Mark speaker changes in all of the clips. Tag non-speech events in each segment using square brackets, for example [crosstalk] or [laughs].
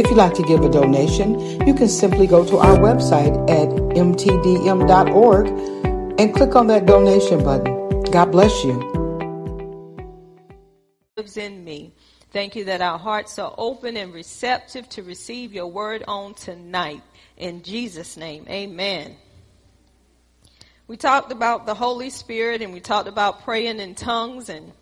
Speaker 1: If you'd like to give a donation, you can simply go to our website at mtdm.org and click on that donation button. God bless you.
Speaker 2: Lives in me. Thank you that our hearts are open and receptive to receive your word on tonight. In Jesus' name, amen. We talked about the Holy Spirit and we talked about praying in tongues and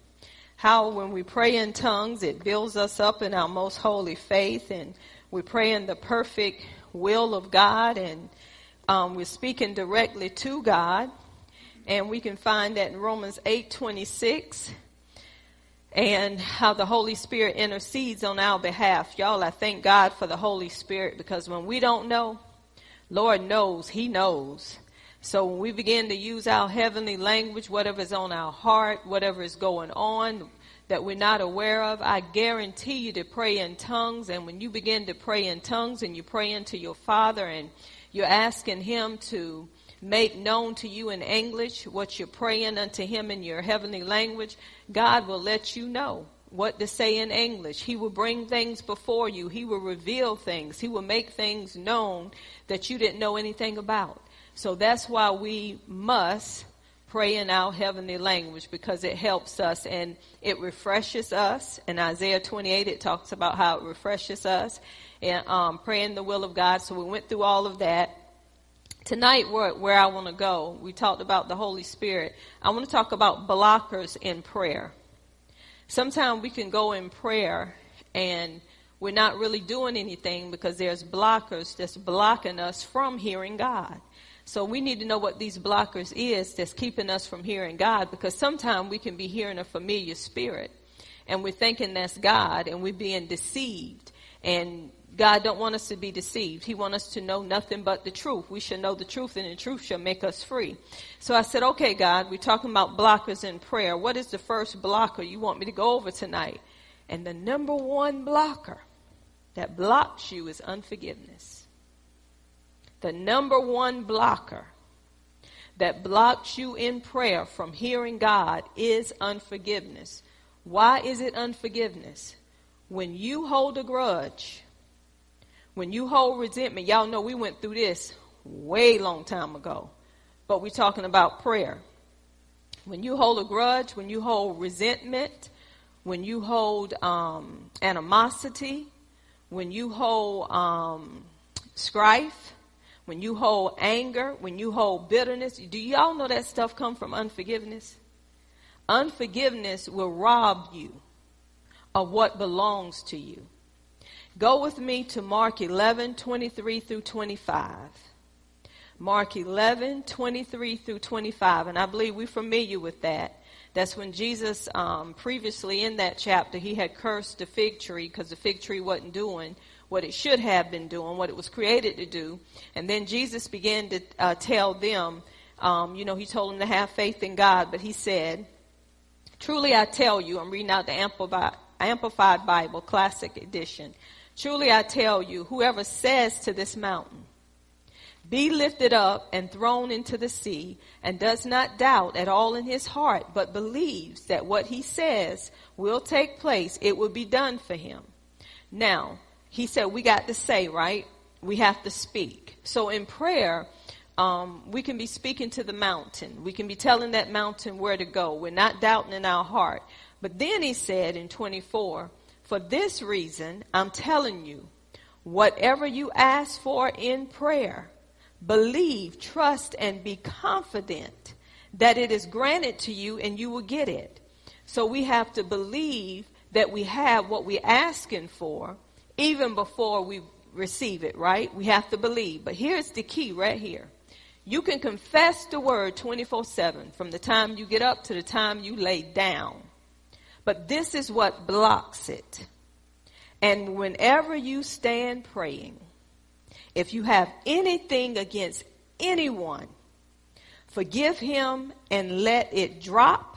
Speaker 2: how when we pray in tongues, it builds us up in our most holy faith, and we pray in the perfect will of God, and um, we're speaking directly to God. And we can find that in Romans 8 26 and how the Holy Spirit intercedes on our behalf. Y'all, I thank God for the Holy Spirit because when we don't know, Lord knows, He knows. So when we begin to use our heavenly language, whatever is on our heart, whatever is going on that we're not aware of, I guarantee you to pray in tongues. And when you begin to pray in tongues and you pray into your Father and you're asking Him to make known to you in English what you're praying unto Him in your heavenly language, God will let you know what to say in English. He will bring things before you. He will reveal things. He will make things known that you didn't know anything about. So that's why we must pray in our heavenly language because it helps us and it refreshes us. In Isaiah 28, it talks about how it refreshes us and um, praying the will of God. So we went through all of that. Tonight, where, where I want to go, we talked about the Holy Spirit. I want to talk about blockers in prayer. Sometimes we can go in prayer and we're not really doing anything because there's blockers that's blocking us from hearing God. So we need to know what these blockers is that's keeping us from hearing God because sometimes we can be hearing a familiar spirit and we're thinking that's God and we're being deceived and God don't want us to be deceived. He want us to know nothing but the truth. We should know the truth and the truth shall make us free. So I said, okay, God, we're talking about blockers in prayer. What is the first blocker you want me to go over tonight? And the number one blocker that blocks you is unforgiveness the number one blocker that blocks you in prayer from hearing God is unforgiveness. Why is it unforgiveness? When you hold a grudge, when you hold resentment, y'all know we went through this way long time ago, but we're talking about prayer. When you hold a grudge, when you hold resentment, when you hold um, animosity, when you hold um, strife, when you hold anger, when you hold bitterness, do y'all know that stuff come from unforgiveness? Unforgiveness will rob you of what belongs to you. Go with me to Mark 11, 23 through 25. Mark 11, 23 through 25. And I believe we're familiar with that. That's when Jesus, um, previously in that chapter, he had cursed the fig tree because the fig tree wasn't doing what it should have been doing, what it was created to do. And then Jesus began to uh, tell them, um, you know, he told them to have faith in God, but he said, Truly I tell you, I'm reading out the Amplified, Amplified Bible, Classic Edition. Truly I tell you, whoever says to this mountain, be lifted up and thrown into the sea, and does not doubt at all in his heart, but believes that what he says will take place, it will be done for him. Now, he said we got to say, right? We have to speak. So in prayer, um, we can be speaking to the mountain. We can be telling that mountain where to go. We're not doubting in our heart. But then he said in 24, for this reason, I'm telling you, whatever you ask for in prayer, believe, trust, and be confident that it is granted to you and you will get it. So we have to believe that we have what we're asking for even before we receive it, right? We have to believe. But here's the key right here. You can confess the word 24 7 from the time you get up to the time you lay down. But this is what blocks it. And whenever you stand praying, if you have anything against anyone, forgive him and let it drop.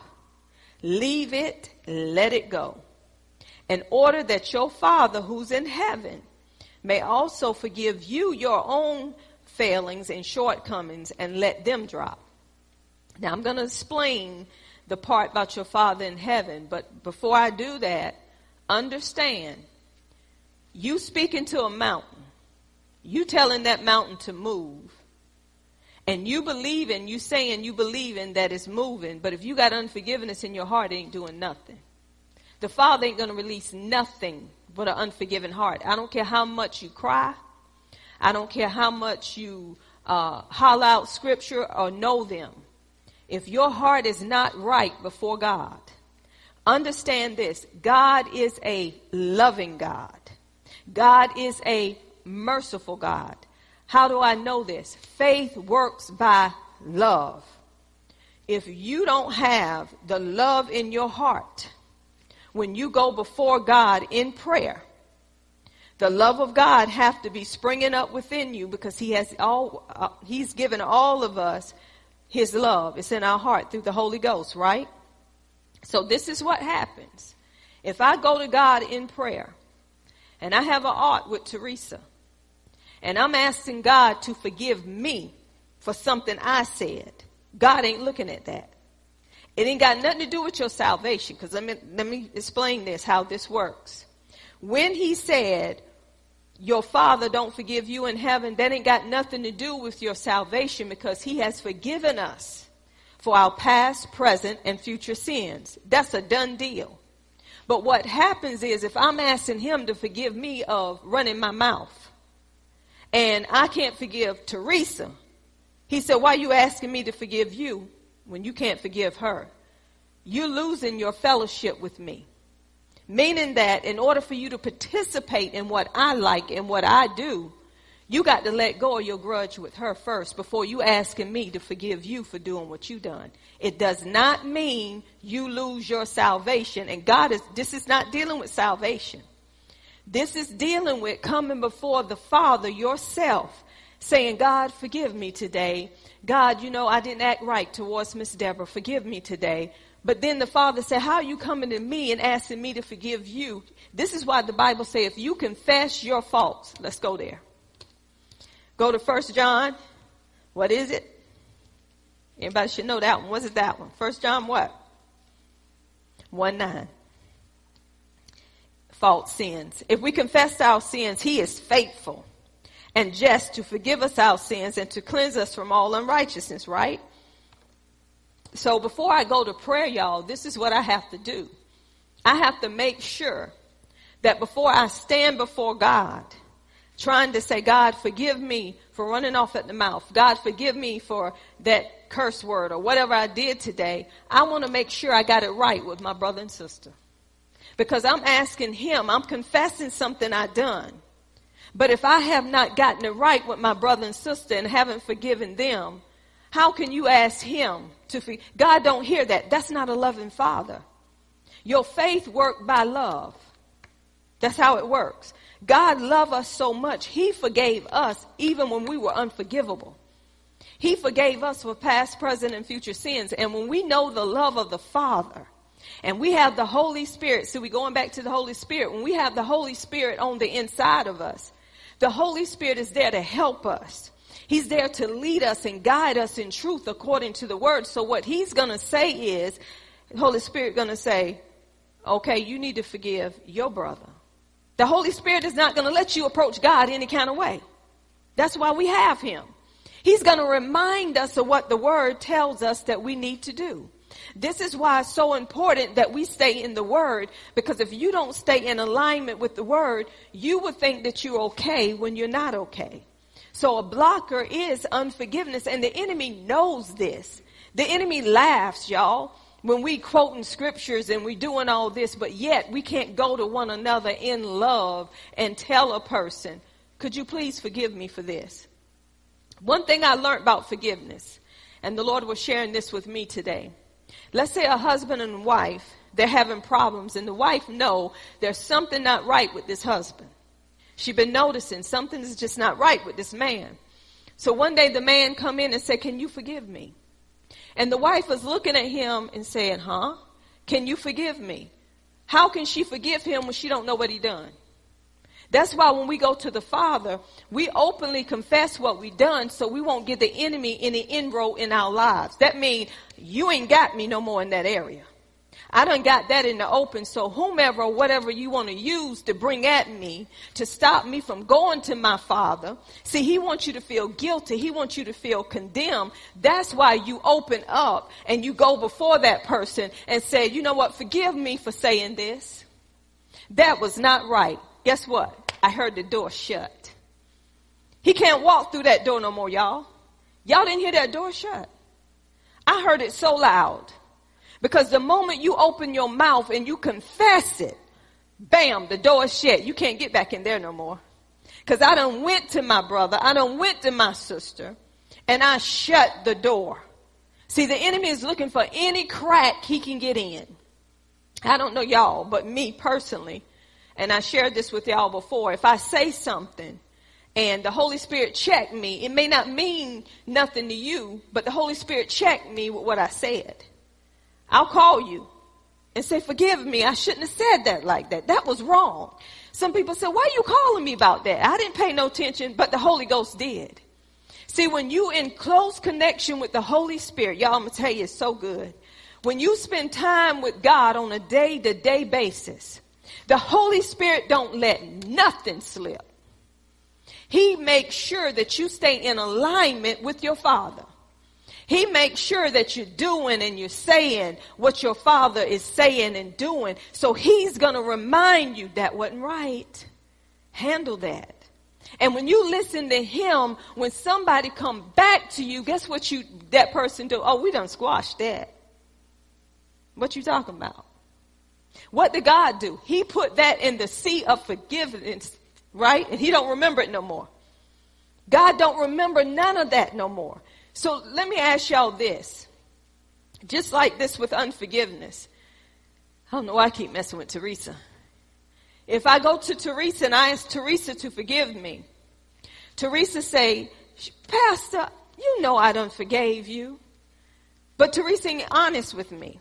Speaker 2: Leave it, let it go. In order that your Father who's in heaven may also forgive you your own failings and shortcomings and let them drop. Now I'm going to explain the part about your Father in heaven, but before I do that, understand you speaking to a mountain, you telling that mountain to move, and you believing, you saying you believing that it's moving, but if you got unforgiveness in your heart, it ain't doing nothing. The Father ain't going to release nothing but an unforgiving heart. I don't care how much you cry. I don't care how much you uh, holler out scripture or know them. If your heart is not right before God, understand this God is a loving God, God is a merciful God. How do I know this? Faith works by love. If you don't have the love in your heart, when you go before God in prayer, the love of God have to be springing up within you because he has all uh, he's given all of us his love. It's in our heart through the Holy Ghost, right? So this is what happens. If I go to God in prayer and I have an art with Teresa and I'm asking God to forgive me for something I said, God ain't looking at that. It ain't got nothing to do with your salvation because let me, let me explain this, how this works. When he said, your father don't forgive you in heaven, that ain't got nothing to do with your salvation because he has forgiven us for our past, present, and future sins. That's a done deal. But what happens is if I'm asking him to forgive me of running my mouth and I can't forgive Teresa, he said, why are you asking me to forgive you when you can't forgive her? You're losing your fellowship with me. Meaning that in order for you to participate in what I like and what I do, you got to let go of your grudge with her first before you asking me to forgive you for doing what you done. It does not mean you lose your salvation. And God is, this is not dealing with salvation. This is dealing with coming before the Father yourself saying, God, forgive me today. God, you know, I didn't act right towards Miss Deborah. Forgive me today. But then the father said, how are you coming to me and asking me to forgive you? This is why the Bible says, if you confess your faults, let's go there. Go to First John. What is it? Anybody should know that one. What's it that one? First John what? 1 9. Fault sins. If we confess our sins, he is faithful and just to forgive us our sins and to cleanse us from all unrighteousness, right? So before I go to prayer, y'all, this is what I have to do. I have to make sure that before I stand before God, trying to say, God, forgive me for running off at the mouth. God, forgive me for that curse word or whatever I did today. I want to make sure I got it right with my brother and sister. Because I'm asking him, I'm confessing something I done. But if I have not gotten it right with my brother and sister and haven't forgiven them, how can you ask him to forgive? God don't hear that. That's not a loving father. Your faith worked by love. That's how it works. God loved us so much, he forgave us even when we were unforgivable. He forgave us for past, present, and future sins. And when we know the love of the Father, and we have the Holy Spirit, so we're going back to the Holy Spirit, when we have the Holy Spirit on the inside of us, the Holy Spirit is there to help us. He's there to lead us and guide us in truth according to the word. So what he's going to say is, Holy Spirit going to say, okay, you need to forgive your brother. The Holy Spirit is not going to let you approach God any kind of way. That's why we have him. He's going to remind us of what the word tells us that we need to do. This is why it's so important that we stay in the Word, because if you don't stay in alignment with the Word, you would think that you're okay when you're not okay. So a blocker is unforgiveness, and the enemy knows this. The enemy laughs, y'all, when we quoting scriptures and we doing all this, but yet we can't go to one another in love and tell a person, could you please forgive me for this? One thing I learned about forgiveness, and the Lord was sharing this with me today. Let's say a husband and wife they're having problems and the wife know there's something not right with this husband. She's been noticing something is just not right with this man. So one day the man come in and said, can you forgive me? And the wife was looking at him and saying, huh? Can you forgive me? How can she forgive him when she don't know what he done? That's why when we go to the Father, we openly confess what we done so we won't give the enemy any inroad in our lives. That means you ain't got me no more in that area. I done got that in the open. So whomever, whatever you want to use to bring at me to stop me from going to my father. See, he wants you to feel guilty. He wants you to feel condemned. That's why you open up and you go before that person and say, you know what? Forgive me for saying this. That was not right. Guess what? I heard the door shut. He can't walk through that door no more, y'all. Y'all didn't hear that door shut. I heard it so loud. Because the moment you open your mouth and you confess it, bam, the door is shut. You can't get back in there no more. Cause I done went to my brother, I done went to my sister, and I shut the door. See, the enemy is looking for any crack he can get in. I don't know y'all, but me personally, and I shared this with y'all before, if I say something and the Holy Spirit check me, it may not mean nothing to you, but the Holy Spirit checked me with what I said. I'll call you and say, forgive me. I shouldn't have said that like that. That was wrong. Some people say, why are you calling me about that? I didn't pay no attention, but the Holy Ghost did. See, when you in close connection with the Holy Spirit, y'all, I'm gonna tell you, it's so good. When you spend time with God on a day to day basis, the Holy Spirit don't let nothing slip. He makes sure that you stay in alignment with your Father. He makes sure that you're doing and you're saying what your father is saying and doing. So he's going to remind you that wasn't right. Handle that. And when you listen to him, when somebody come back to you, guess what you, that person do? Oh, we done squashed that. What you talking about? What did God do? He put that in the sea of forgiveness, right? And he don't remember it no more. God don't remember none of that no more. So let me ask y'all this. Just like this with unforgiveness. I don't know why I keep messing with Teresa. If I go to Teresa and I ask Teresa to forgive me, Teresa say, Pastor, you know I don't forgave you. But Teresa ain't honest with me.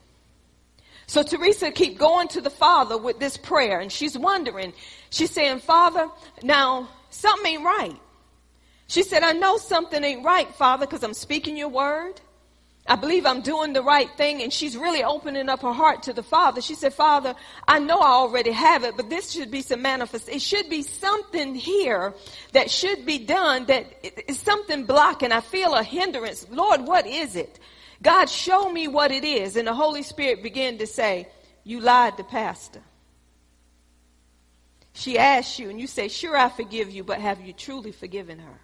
Speaker 2: So Teresa keep going to the Father with this prayer and she's wondering, she's saying, Father, now something ain't right. She said, I know something ain't right, Father, because I'm speaking your word. I believe I'm doing the right thing. And she's really opening up her heart to the Father. She said, Father, I know I already have it, but this should be some manifest. It should be something here that should be done that is something blocking. I feel a hindrance. Lord, what is it? God, show me what it is. And the Holy Spirit began to say, you lied to pastor. She asked you and you say, sure, I forgive you, but have you truly forgiven her?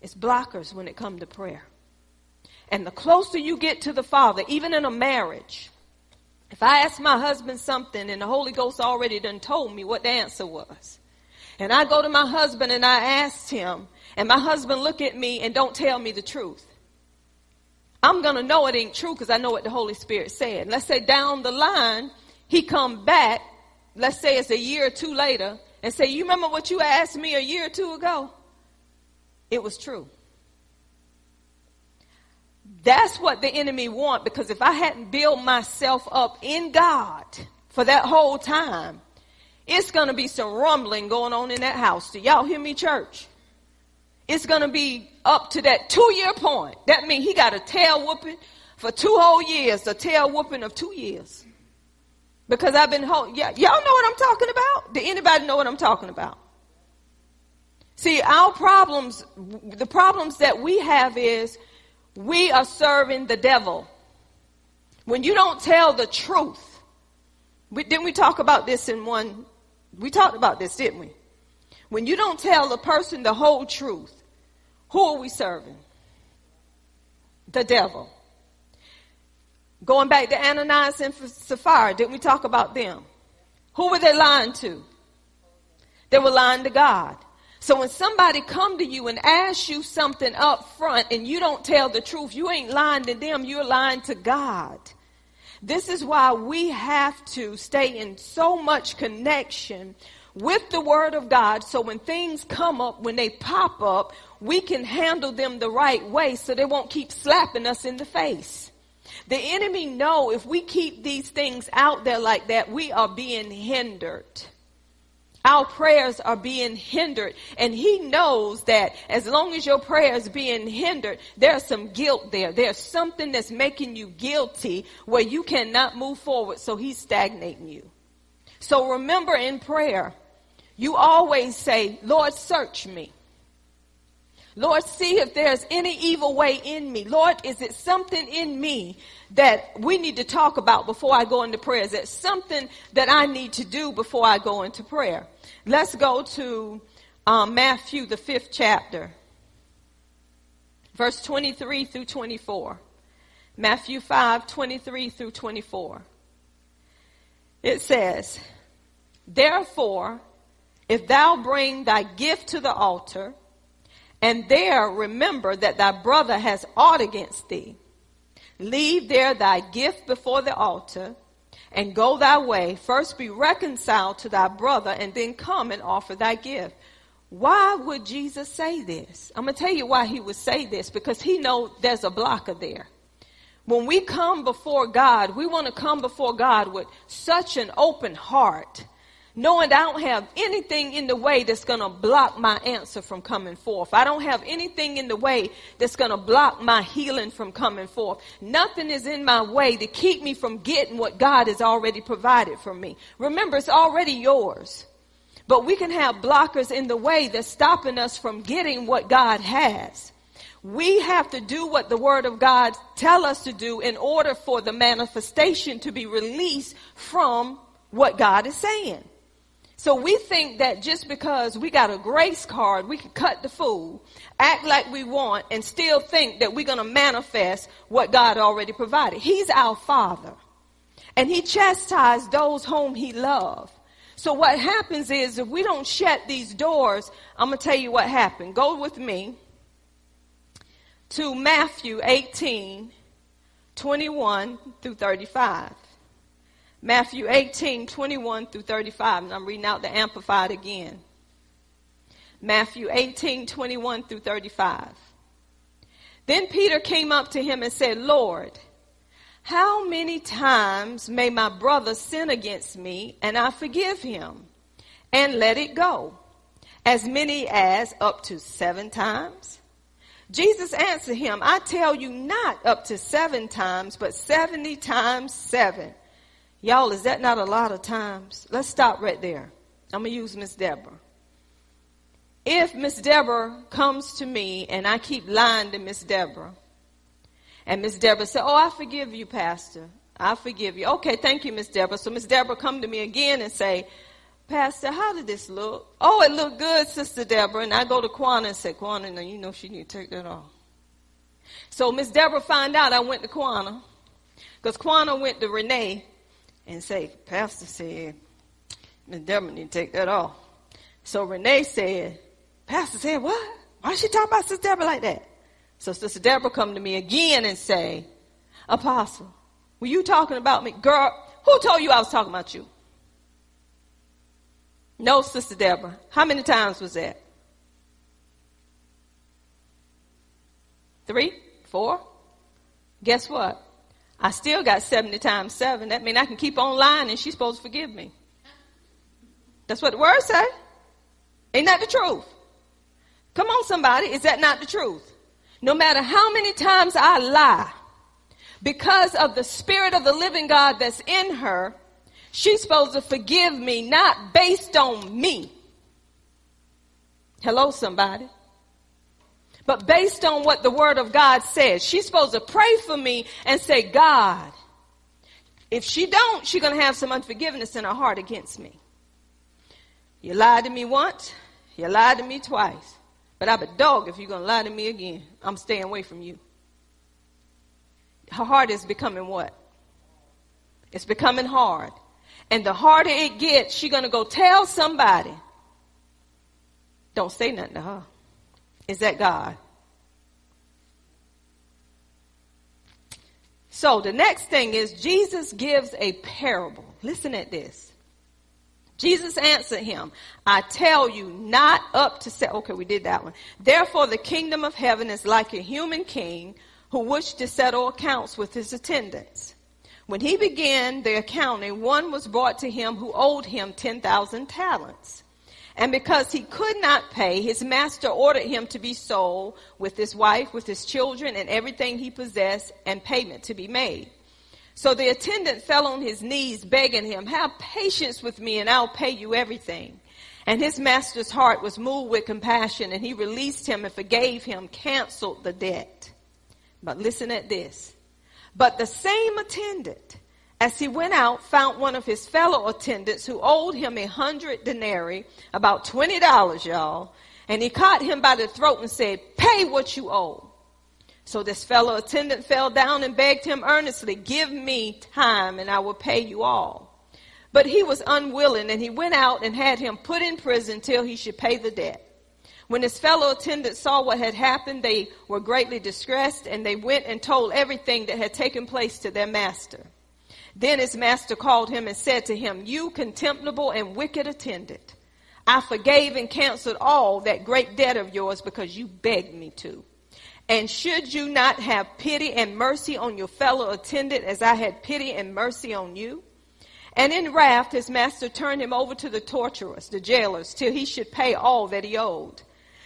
Speaker 2: It's blockers when it comes to prayer. And the closer you get to the Father, even in a marriage, if I ask my husband something and the Holy Ghost already done told me what the answer was, and I go to my husband and I ask him, and my husband look at me and don't tell me the truth, I'm gonna know it ain't true because I know what the Holy Spirit said. Let's say down the line, he come back, let's say it's a year or two later, and say, you remember what you asked me a year or two ago? It was true. That's what the enemy want because if I hadn't built myself up in God for that whole time, it's going to be some rumbling going on in that house. Do y'all hear me, church? It's going to be up to that two year point. That means he got a tail whooping for two whole years, a tail whooping of two years. Because I've been, yeah, y'all know what I'm talking about? Did anybody know what I'm talking about? See, our problems, the problems that we have is we are serving the devil. When you don't tell the truth, we, didn't we talk about this in one? We talked about this, didn't we? When you don't tell the person the whole truth, who are we serving? The devil. Going back to Ananias and Sapphira, didn't we talk about them? Who were they lying to? They were lying to God. So when somebody come to you and ask you something up front and you don't tell the truth, you ain't lying to them, you're lying to God. This is why we have to stay in so much connection with the Word of God so when things come up, when they pop up, we can handle them the right way so they won't keep slapping us in the face. The enemy know if we keep these things out there like that, we are being hindered. Our prayers are being hindered. And he knows that as long as your prayer is being hindered, there's some guilt there. There's something that's making you guilty where you cannot move forward. So he's stagnating you. So remember in prayer, you always say, Lord, search me. Lord, see if there's any evil way in me. Lord, is it something in me that we need to talk about before I go into prayer? Is it something that I need to do before I go into prayer? Let's go to um, Matthew, the fifth chapter, verse 23 through 24. Matthew 5, 23 through 24. It says, Therefore, if thou bring thy gift to the altar, and there remember that thy brother has aught against thee, leave there thy gift before the altar, and go thy way. First be reconciled to thy brother, and then come and offer thy gift. Why would Jesus say this? I'm going to tell you why he would say this, because he knows there's a blocker there. When we come before God, we want to come before God with such an open heart knowing I don't have anything in the way that's going to block my answer from coming forth. I don't have anything in the way that's going to block my healing from coming forth. Nothing is in my way to keep me from getting what God has already provided for me. Remember, it's already yours. But we can have blockers in the way that's stopping us from getting what God has. We have to do what the word of God tell us to do in order for the manifestation to be released from what God is saying. So we think that just because we got a grace card, we can cut the fool, act like we want, and still think that we're going to manifest what God already provided. He's our Father. And He chastised those whom He loved. So what happens is if we don't shut these doors, I'm going to tell you what happened. Go with me to Matthew 18, 21 through 35. Matthew 18, 21 through 35. And I'm reading out the Amplified again. Matthew 18, 21 through 35. Then Peter came up to him and said, Lord, how many times may my brother sin against me and I forgive him and let it go? As many as up to seven times? Jesus answered him, I tell you not up to seven times, but 70 times seven. Y'all, is that not a lot of times? Let's stop right there. I'm going to use Miss Deborah. If Miss Deborah comes to me and I keep lying to Miss Deborah, and Miss Deborah said, Oh, I forgive you, Pastor. I forgive you. Okay, thank you, Miss Deborah. So Miss Deborah come to me again and say, Pastor, how did this look? Oh, it looked good, Sister Deborah. And I go to Kwana and say, Kwana, now you know she need to take that off. So Miss Deborah find out I went to Kwana. Because Kwana went to Renee and say, Pastor said, Miss Deborah need to take that off. So Renee said, Pastor said, what? Why she talk about Sister Deborah like that? So Sister Deborah come to me again and say, Apostle, were you talking about me? Girl, who told you I was talking about you? No, Sister Deborah. How many times was that? Three? Four? Guess what? I still got 70 times 7. That means I can keep on lying and she's supposed to forgive me. That's what the word say. Ain't that the truth? Come on, somebody. Is that not the truth? No matter how many times I lie, because of the spirit of the living God that's in her, she's supposed to forgive me, not based on me. Hello, somebody but based on what the word of God says. She's supposed to pray for me and say, God, if she don't, she's going to have some unforgiveness in her heart against me. You lied to me once, you lied to me twice. But I'm a dog if you're going to lie to me again. I'm staying away from you. Her heart is becoming what? It's becoming hard. And the harder it gets, she's going to go tell somebody. Don't say nothing to her. Is that God? So the next thing is Jesus gives a parable. Listen at this. Jesus answered him, I tell you, not up to say, okay, we did that one. Therefore the kingdom of heaven is like a human king who wished to settle accounts with his attendants. When he began the accounting, one was brought to him who owed him 10,000 talents. And because he could not pay, his master ordered him to be sold with his wife, with his children, and everything he possessed, and payment to be made. So the attendant fell on his knees, begging him, Have patience with me, and I'll pay you everything. And his master's heart was moved with compassion, and he released him and forgave him, canceled the debt. But listen at this. But the same attendant, as he went out, found one of his fellow attendants who owed him a hundred denarii, about twenty dollars, y'all. And he caught him by the throat and said, pay what you owe. So this fellow attendant fell down and begged him earnestly, give me time and I will pay you all. But he was unwilling and he went out and had him put in prison till he should pay the debt. When his fellow attendants saw what had happened, they were greatly distressed and they went and told everything that had taken place to their master. Then his master called him and said to him, You contemptible and wicked attendant, I forgave and canceled all that great debt of yours because you begged me to. And should you not have pity and mercy on your fellow attendant as I had pity and mercy on you? And in wrath, his master turned him over to the torturers, the jailers, till he should pay all that he owed.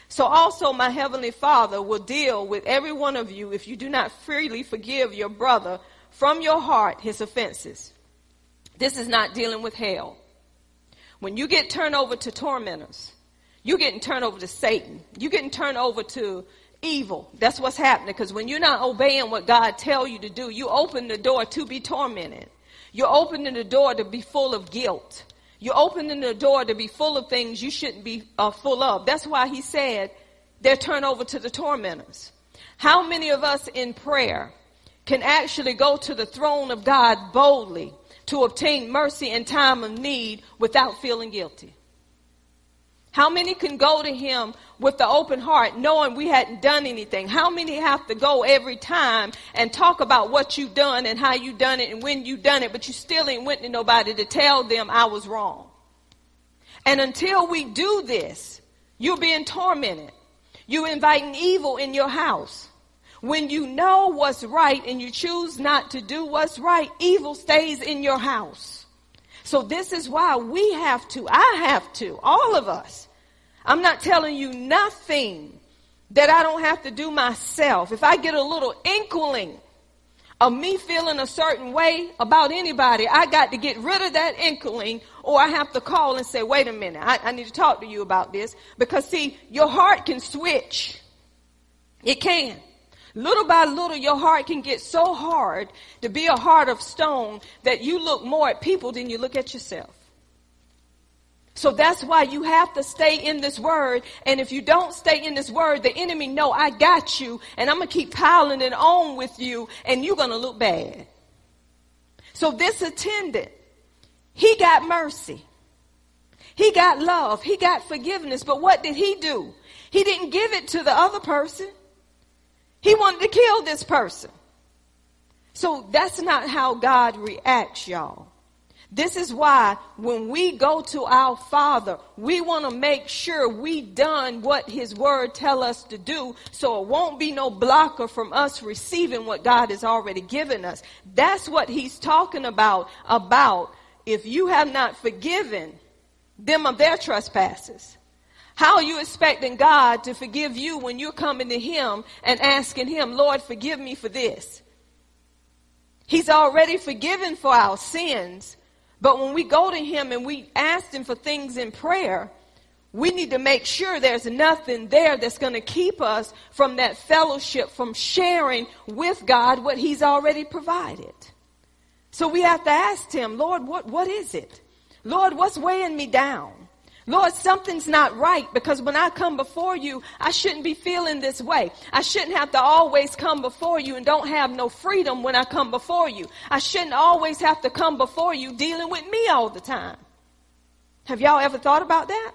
Speaker 2: So also my heavenly Father will deal with every one of you if you do not freely forgive your brother from your heart his offenses. This is not dealing with hell. When you get turned over to tormentors, you're getting turned over to Satan. You're getting turned over to evil. That's what's happening because when you're not obeying what God tell you to do, you open the door to be tormented. You're opening the door to be full of guilt. You're opening the door to be full of things you shouldn't be uh, full of. That's why he said they're turned over to the tormentors. How many of us in prayer can actually go to the throne of God boldly to obtain mercy in time of need without feeling guilty? How many can go to him with the open heart knowing we hadn't done anything? How many have to go every time and talk about what you've done and how you done it and when you done it, but you still ain't went to nobody to tell them I was wrong? And until we do this, you're being tormented. You're inviting evil in your house. When you know what's right and you choose not to do what's right, evil stays in your house. So this is why we have to, I have to, all of us. I'm not telling you nothing that I don't have to do myself. If I get a little inkling of me feeling a certain way about anybody, I got to get rid of that inkling or I have to call and say, wait a minute, I, I need to talk to you about this. Because see, your heart can switch. It can. Little by little, your heart can get so hard to be a heart of stone that you look more at people than you look at yourself. So that's why you have to stay in this word. And if you don't stay in this word, the enemy know I got you and I'm going to keep piling it on with you and you're going to look bad. So this attendant, he got mercy. He got love. He got forgiveness. But what did he do? He didn't give it to the other person. He wanted to kill this person. So that's not how God reacts, y'all. This is why when we go to our Father, we want to make sure we done what His Word tell us to do, so it won't be no blocker from us receiving what God has already given us. That's what He's talking about. About if you have not forgiven them of their trespasses, how are you expecting God to forgive you when you're coming to Him and asking Him, Lord, forgive me for this? He's already forgiven for our sins. But when we go to Him and we ask Him for things in prayer, we need to make sure there's nothing there that's going to keep us from that fellowship, from sharing with God what He's already provided. So we have to ask Him, Lord, what, what is it? Lord, what's weighing me down? Lord, something's not right because when I come before you, I shouldn't be feeling this way. I shouldn't have to always come before you and don't have no freedom when I come before you. I shouldn't always have to come before you dealing with me all the time. Have y'all ever thought about that?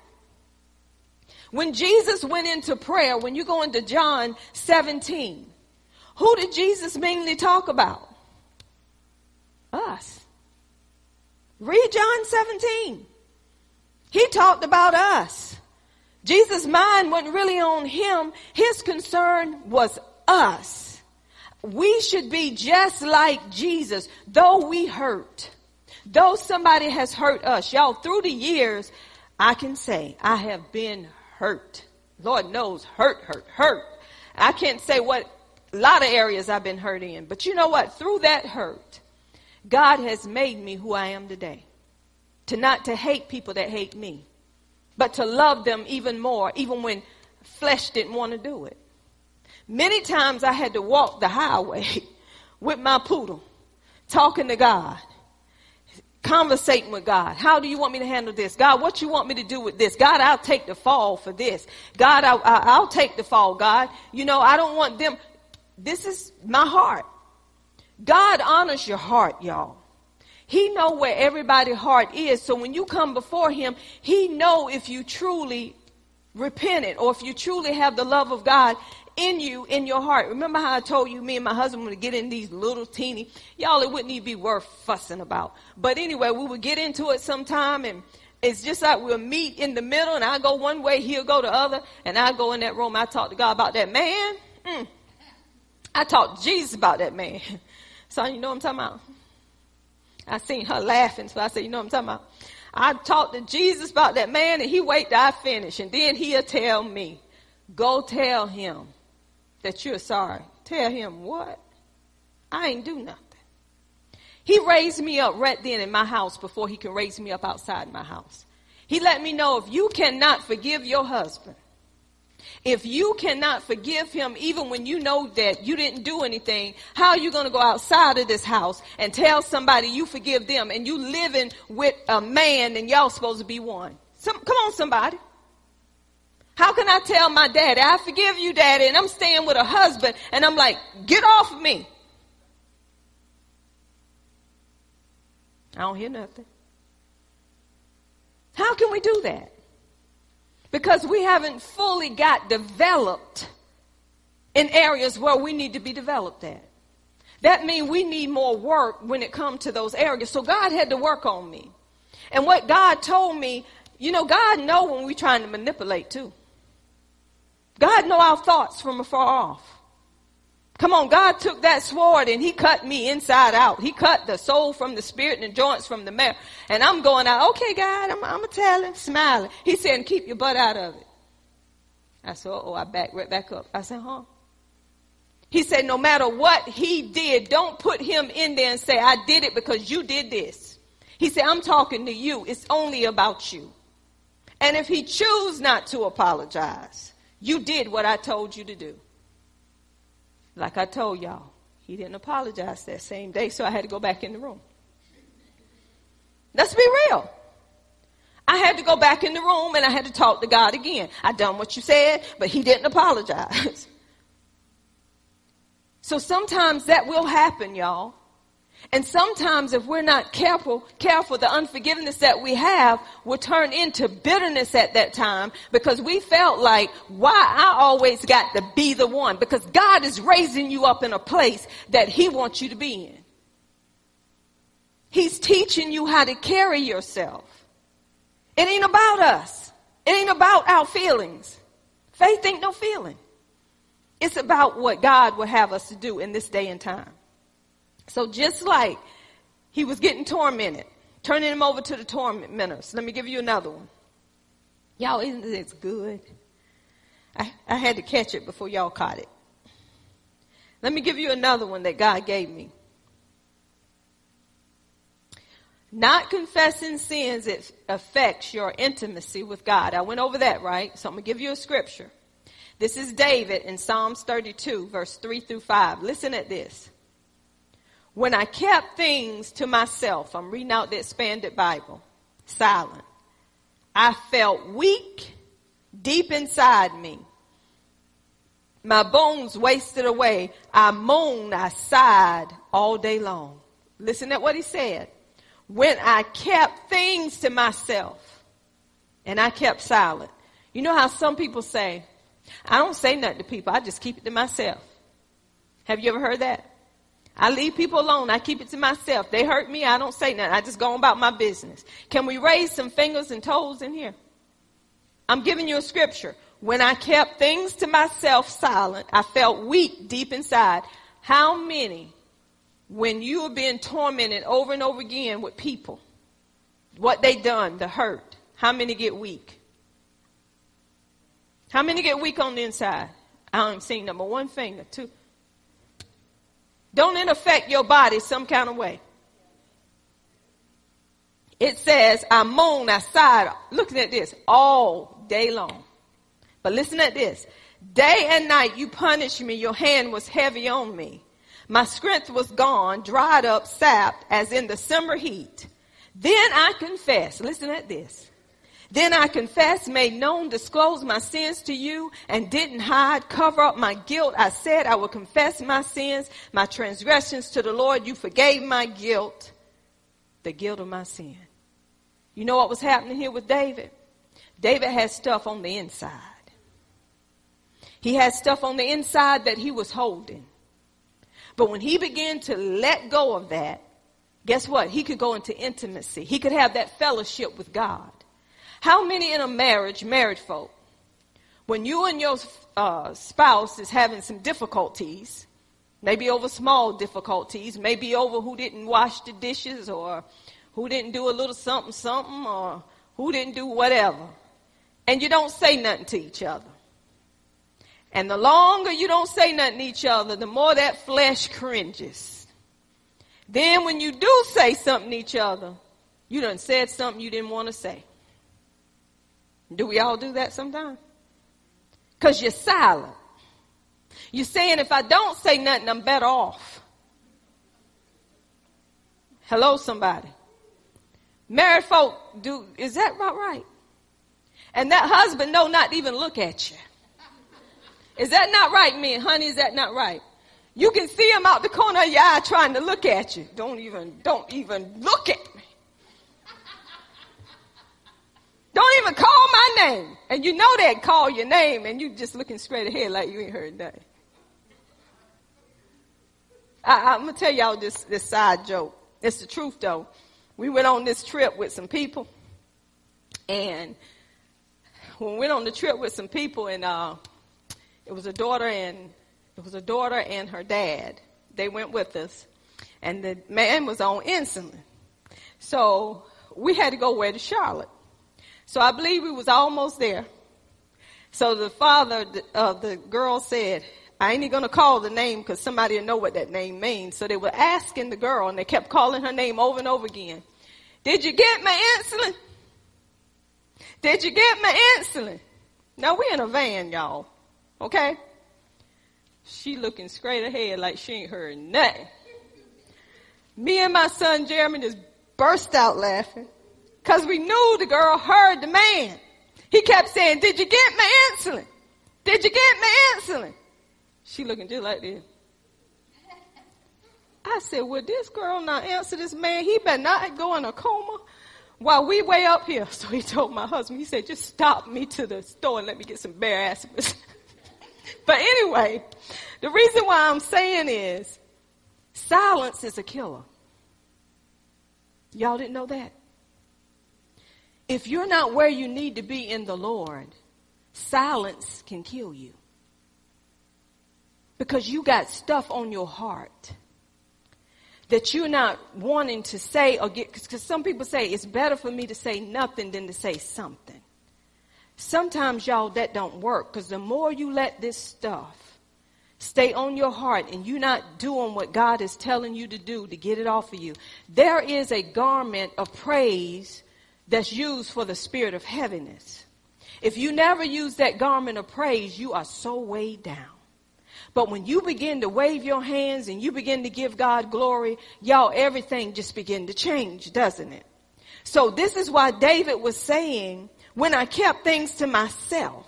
Speaker 2: When Jesus went into prayer, when you go into John 17, who did Jesus mainly talk about? Us. Read John 17. He talked about us. Jesus' mind wasn't really on him. His concern was us. We should be just like Jesus, though we hurt. Though somebody has hurt us. Y'all, through the years, I can say I have been hurt. Lord knows, hurt, hurt, hurt. I can't say what a lot of areas I've been hurt in. But you know what? Through that hurt, God has made me who I am today. To not to hate people that hate me, but to love them even more, even when flesh didn't want to do it. Many times I had to walk the highway [laughs] with my poodle, talking to God, conversating with God. How do you want me to handle this? God, what you want me to do with this? God, I'll take the fall for this. God, I'll, I'll take the fall, God. You know, I don't want them. This is my heart. God honors your heart, y'all. He know where everybody's heart is. So when you come before him, he know if you truly repented or if you truly have the love of God in you, in your heart. Remember how I told you me and my husband would get in these little teeny, y'all, it wouldn't even be worth fussing about. But anyway, we would get into it sometime and it's just like we'll meet in the middle and I go one way, he'll go the other, and I go in that room, I talk to God about that man. Mm. I talked to Jesus about that man. [laughs] So you know what I'm talking about? I seen her laughing, so I said, you know what I'm talking about? I talked to Jesus about that man and he wait till I finish and then he'll tell me, go tell him that you're sorry. Tell him what? I ain't do nothing. He raised me up right then in my house before he can raise me up outside my house. He let me know if you cannot forgive your husband, if you cannot forgive him even when you know that you didn't do anything, how are you going to go outside of this house and tell somebody you forgive them and you living with a man and y'all supposed to be one? Some, come on, somebody. How can I tell my daddy, I forgive you, daddy, and I'm staying with a husband, and I'm like, get off of me. I don't hear nothing. How can we do that? Because we haven't fully got developed in areas where we need to be developed at. That means we need more work when it comes to those areas. So God had to work on me. And what God told me, you know, God know when we're trying to manipulate too. God know our thoughts from afar off. Come on, God took that sword and he cut me inside out. He cut the soul from the spirit and the joints from the marrow. And I'm going out, okay, God, I'm, I'm going to tell him, smiling. He said, keep your butt out of it. I said, oh, I back right back up. I said, huh? He said, no matter what he did, don't put him in there and say, I did it because you did this. He said, I'm talking to you. It's only about you. And if he choose not to apologize, you did what I told you to do. Like I told y'all, he didn't apologize that same day, so I had to go back in the room. Let's be real. I had to go back in the room and I had to talk to God again. I done what you said, but he didn't apologize. [laughs] so sometimes that will happen, y'all. And sometimes if we're not careful, careful, the unforgiveness that we have will turn into bitterness at that time because we felt like, why I always got to be the one because God is raising you up in a place that he wants you to be in. He's teaching you how to carry yourself. It ain't about us. It ain't about our feelings. Faith ain't no feeling. It's about what God will have us to do in this day and time. So just like he was getting tormented, turning him over to the tormentors. Let me give you another one. Y'all, isn't this good? I, I had to catch it before y'all caught it. Let me give you another one that God gave me. Not confessing sins it affects your intimacy with God. I went over that, right? So I'm going to give you a scripture. This is David in Psalms 32, verse 3 through 5. Listen at this. When I kept things to myself, I'm reading out the expanded Bible, silent. I felt weak deep inside me. My bones wasted away. I moaned, I sighed all day long. Listen to what he said. When I kept things to myself and I kept silent. You know how some people say, I don't say nothing to people. I just keep it to myself. Have you ever heard that? I leave people alone. I keep it to myself. They hurt me. I don't say nothing. I just go about my business. Can we raise some fingers and toes in here? I'm giving you a scripture. When I kept things to myself silent, I felt weak deep inside. How many, when you are being tormented over and over again with people, what they done, the hurt, how many get weak? How many get weak on the inside? I don't see number one finger, two. Don't it affect your body some kind of way? It says, I moan, I sigh, looking at this, all day long. But listen at this. Day and night you punished me, your hand was heavy on me. My strength was gone, dried up, sapped, as in the summer heat. Then I confess, listen at this. Then I confessed, made known, disclosed my sins to you, and didn't hide, cover up my guilt. I said I will confess my sins, my transgressions to the Lord. You forgave my guilt, the guilt of my sin. You know what was happening here with David? David had stuff on the inside. He had stuff on the inside that he was holding. But when he began to let go of that, guess what? He could go into intimacy. He could have that fellowship with God. How many in a marriage, married folk, when you and your uh, spouse is having some difficulties, maybe over small difficulties, maybe over who didn't wash the dishes or who didn't do a little something, something, or who didn't do whatever, and you don't say nothing to each other. And the longer you don't say nothing to each other, the more that flesh cringes. Then when you do say something to each other, you done said something you didn't want to say. Do we all do that sometimes? Because you're silent. You're saying if I don't say nothing, I'm better off. Hello, somebody. Married folk do, is that about right? And that husband know not even look at you. Is that not right, men? Honey, is that not right? You can see him out the corner of your eye trying to look at you. Don't even, don't even look at me. Don't even call my name. And you know they'd call your name and you just looking straight ahead like you ain't heard nothing. I, am gonna tell y'all this, this side joke. It's the truth though. We went on this trip with some people and when we went on the trip with some people and, uh, it was a daughter and, it was a daughter and her dad. They went with us and the man was on insulin. So we had to go where to Charlotte. So I believe we was almost there. So the father of uh, the girl said, I ain't gonna call the name because somebody will know what that name means. So they were asking the girl and they kept calling her name over and over again. Did you get my insulin? Did you get my insulin? Now we in a van, y'all. Okay? She looking straight ahead like she ain't heard nothing. Me and my son Jeremy just burst out laughing. Cause we knew the girl heard the man. He kept saying, did you get my insulin? Did you get my insulin? She looking just like this. I said, well, this girl not answer this man. He better not go in a coma while we way up here. [laughs] So he told my husband, he said, just stop me to the store and let me get some Bayer aspirin. [laughs] but anyway, the reason why I'm saying is silence is a killer. Y'all didn't know that? If you're not where you need to be in the Lord, silence can kill you. Because you got stuff on your heart that you're not wanting to say or get, because some people say it's better for me to say nothing than to say something. Sometimes y'all that don't work because the more you let this stuff stay on your heart and you're not doing what God is telling you to do to get it off of you, there is a garment of praise that's used for the spirit of heaviness. If you never use that garment of praise, you are so weighed down. But when you begin to wave your hands and you begin to give God glory, y'all, everything just begin to change, doesn't it? So this is why David was saying, when I kept things to myself,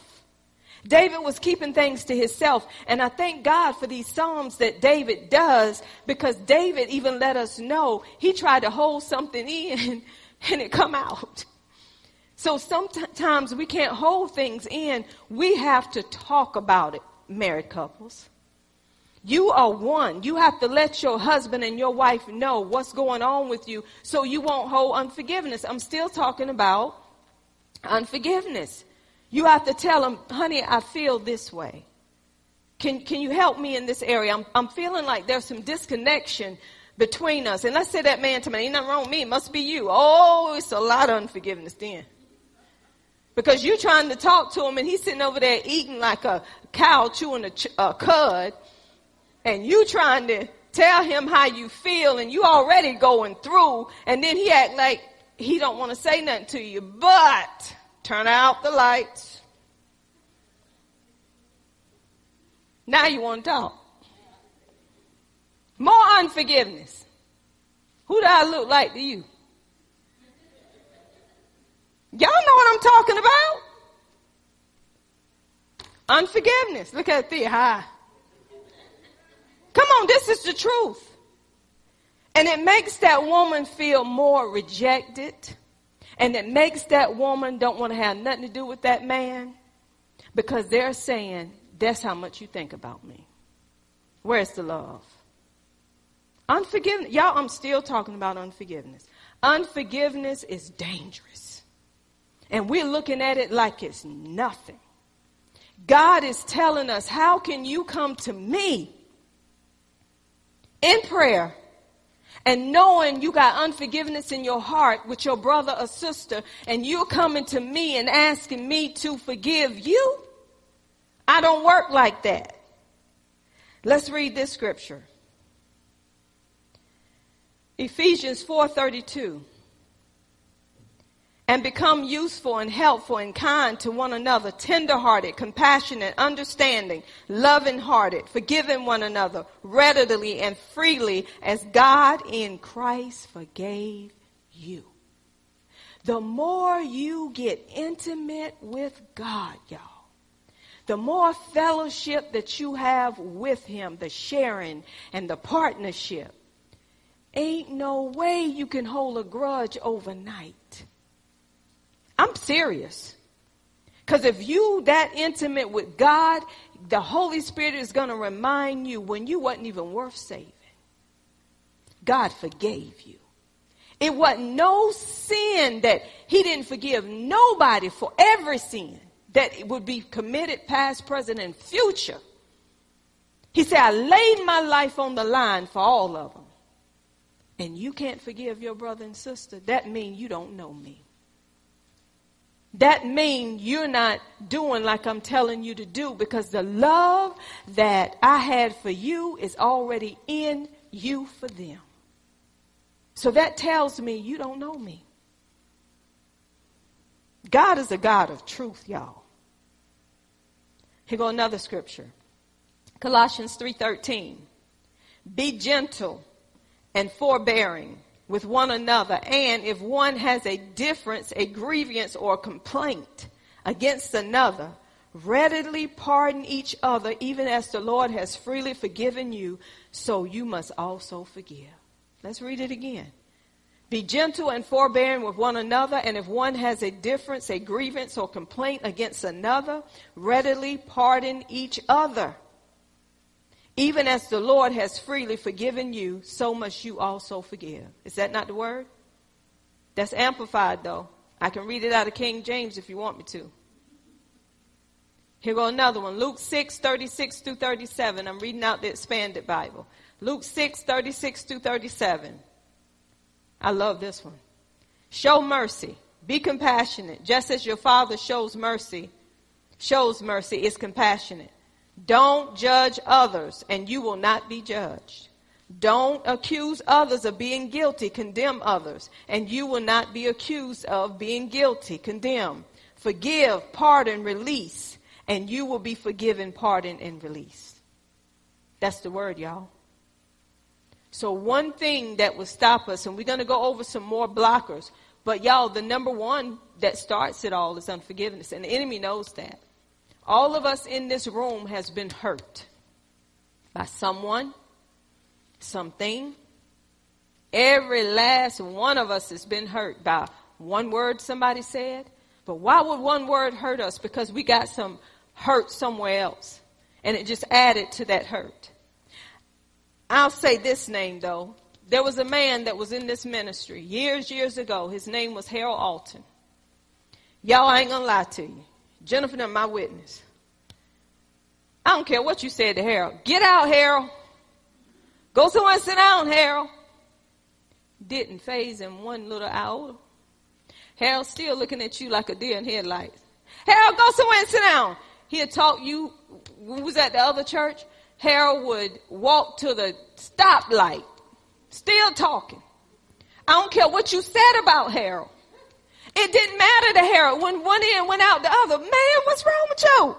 Speaker 2: David was keeping things to himself. And I thank God for these Psalms that David does because David even let us know he tried to hold something in [laughs] and it come out. So sometimes we can't hold things in. We have to talk about it, married couples. You are one. You have to let your husband and your wife know what's going on with you so you won't hold unforgiveness. I'm still talking about unforgiveness. You have to tell them, honey, I feel this way. Can, can you help me in this area? I'm, I'm feeling like there's some disconnection between us. And let's say that man to me, ain't nothing wrong with me. It must be you. Oh, it's a lot of unforgiveness then. Because you're trying to talk to him and he's sitting over there eating like a cow chewing a, ch- a cud. And you trying to tell him how you feel and you already going through. And then he act like he don't want to say nothing to you. But turn out the lights. Now you want to talk. More unforgiveness. Who do I look like to you? Y'all know what I'm talking about. Unforgiveness. Look at the high. Come on, this is the truth. And it makes that woman feel more rejected. And it makes that woman don't want to have nothing to do with that man because they're saying, that's how much you think about me. Where's the love? Unforgiveness. Y'all, I'm still talking about unforgiveness. Unforgiveness is dangerous. And we're looking at it like it's nothing. God is telling us, how can you come to me in prayer and knowing you got unforgiveness in your heart with your brother or sister and you're coming to me and asking me to forgive you? I don't work like that. Let's read this scripture. Ephesians 4:32 and become useful and helpful and kind to one another, tenderhearted, compassionate, understanding, loving hearted, forgiving one another readily and freely as God in Christ forgave you. The more you get intimate with God, y'all, the more fellowship that you have with Him, the sharing and the partnership, Ain't no way you can hold a grudge overnight. I'm serious. Because if you that intimate with God, the Holy Spirit is going to remind you when you wasn't even worth saving. God forgave you. It wasn't no sin that he didn't forgive nobody for every sin that would be committed past, present, and future. He said, I laid my life on the line for all of them and you can't forgive your brother and sister, that means you don't know me. That means you're not doing like I'm telling you to do because the love that I had for you is already in you for them. So that tells me you don't know me. God is a God of truth, y'all. Here go another scripture. Colossians 3:13. Be gentle and forbearing with one another. And if one has a difference, a grievance, or a complaint against another, readily pardon each other, even as the Lord has freely forgiven you, so you must also forgive. Let's read it again. Be gentle and forbearing with one another, and if one has a difference, a grievance, or complaint against another, readily pardon each other even as the Lord has freely forgiven you, so must you also forgive. Is that not the word? That's amplified though. I can read it out of King James if you want me to. Here go another one. Luke 6, 36 through 37. I'm reading out the expanded Bible. Luke 6, 36 through 37. I love this one. Show mercy. Be compassionate. Just as your father shows mercy, shows mercy, is compassionate. Don't judge others, and you will not be judged. Don't accuse others of being guilty. Condemn others, and you will not be accused of being guilty. Condemn. Forgive, pardon, release, and you will be forgiven, pardoned, and released. That's the word, y'all. So, one thing that will stop us, and we're going to go over some more blockers, but y'all, the number one that starts it all is unforgiveness, and the enemy knows that. All of us in this room has been hurt by someone, something. Every last one of us has been hurt by one word somebody said. But why would one word hurt us? Because we got some hurt somewhere else. And it just added to that hurt. I'll say this name though. There was a man that was in this ministry years, years ago. His name was Harold Alton. Y'all, I ain't gonna lie to you. Jennifer, and my witness. I don't care what you said to Harold. Get out, Harold. Go somewhere and sit down, Harold. Didn't phase him one little hour. Harold still looking at you like a deer in headlights. Harold, go somewhere and sit down. He had taught you, who was at the other church, Harold would walk to the stoplight, still talking. I don't care what you said about Harold. It didn't matter to Harold. When one end went out the other, man, what's wrong with you?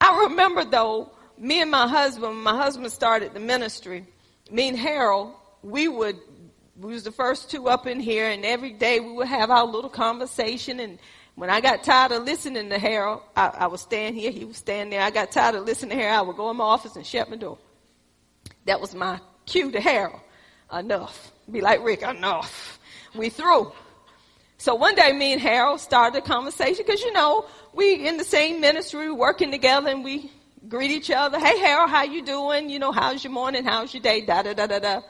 Speaker 2: I remember though, me and my husband, my husband started the ministry, me and Harold, we would, we was the first two up in here and every day we would have our little conversation and when I got tired of listening to Harold, I, I would stand here, he would stand there. I got tired of listening to Harold, I would go in my office and shut my door. That was my cue to Harold. Enough. Be like Rick, enough. We through. So one day me and Harold started a conversation because you know, we in the same ministry, working together and we greet each other. Hey Harold, how you doing? You know, how's your morning? How's your day? Da da da da da.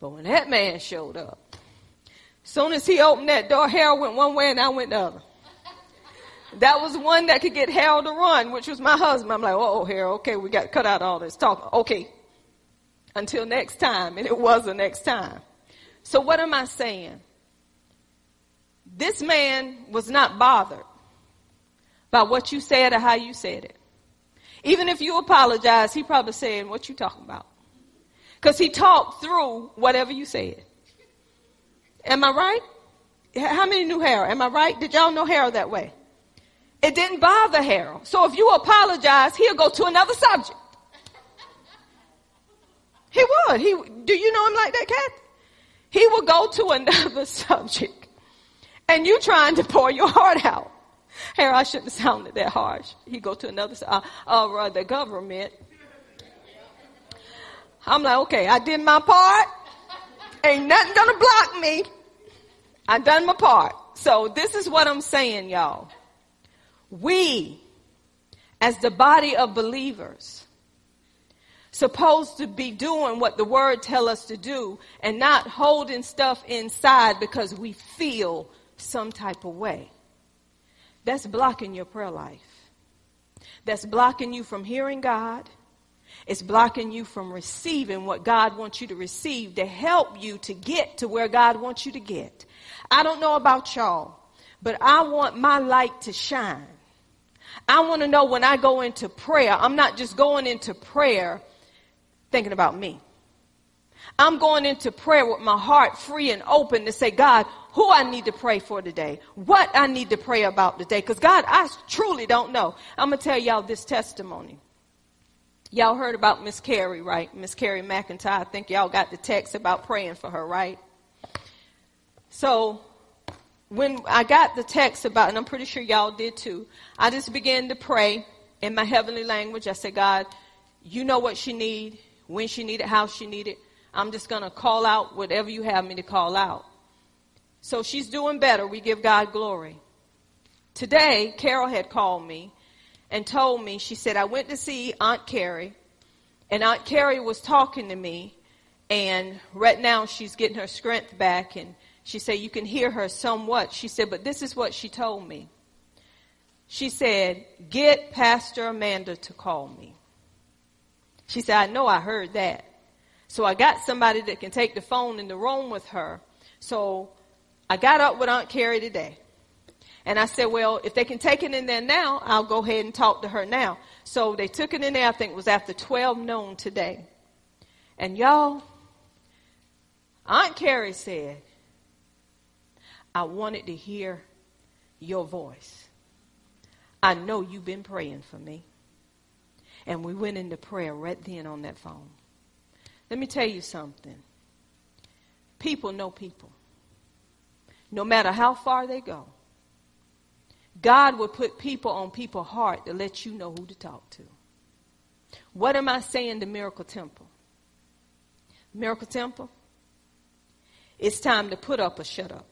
Speaker 2: But when that man showed up, soon as he opened that door, Harold went one way and I went the other. That was one that could get Harold to run, which was my husband. I'm like, oh, Harold, okay, we got to cut out all this talk. Okay. Until next time. And it was the next time. So what am I saying? This man was not bothered by what you said or how you said it. Even if you apologize, he probably saying, what you talking about? Cause he talked through whatever you said. Am I right? How many knew Harold? Am I right? Did y'all know Harold that way? It didn't bother Harold. So if you apologize, he'll go to another subject. He would. He, do you know him like that, Kathy? He would go to another [laughs] subject. And you trying to pour your heart out. Harold, I shouldn't have sounded that harsh. He go to another, uh, uh, the government. I'm like, okay, I did my part. Ain't nothing gonna block me. I done my part. So this is what I'm saying, y'all. We, as the body of believers, supposed to be doing what the word tell us to do and not holding stuff inside because we feel some type of way. That's blocking your prayer life. That's blocking you from hearing God. It's blocking you from receiving what God wants you to receive to help you to get to where God wants you to get. I don't know about y'all, but I want my light to shine. I want to know when I go into prayer, I'm not just going into prayer thinking about me. I'm going into prayer with my heart free and open to say, God, who I need to pray for today, what I need to pray about today. Because God, I truly don't know. I'm going to tell y'all this testimony. Y'all heard about Miss Carrie, right? Miss Carrie McIntyre. I think y'all got the text about praying for her, right? So when I got the text about, and I'm pretty sure y'all did too, I just began to pray in my heavenly language. I said, God, you know what she need, when she need it, how she need it. I'm just going to call out whatever you have me to call out. So she's doing better. We give God glory. Today, Carol had called me and told me, she said, I went to see Aunt Carrie, and Aunt Carrie was talking to me, and right now she's getting her strength back, and she said, You can hear her somewhat. She said, But this is what she told me. She said, Get Pastor Amanda to call me. She said, I know I heard that. So I got somebody that can take the phone in the room with her. So I got up with Aunt Carrie today. And I said, well, if they can take it in there now, I'll go ahead and talk to her now. So they took it in there, I think it was after 12 noon today. And y'all, Aunt Carrie said, I wanted to hear your voice. I know you've been praying for me. And we went into prayer right then on that phone. Let me tell you something. People know people. No matter how far they go. God will put people on people's heart to let you know who to talk to. What am I saying to Miracle Temple? Miracle Temple, it's time to put up or shut up.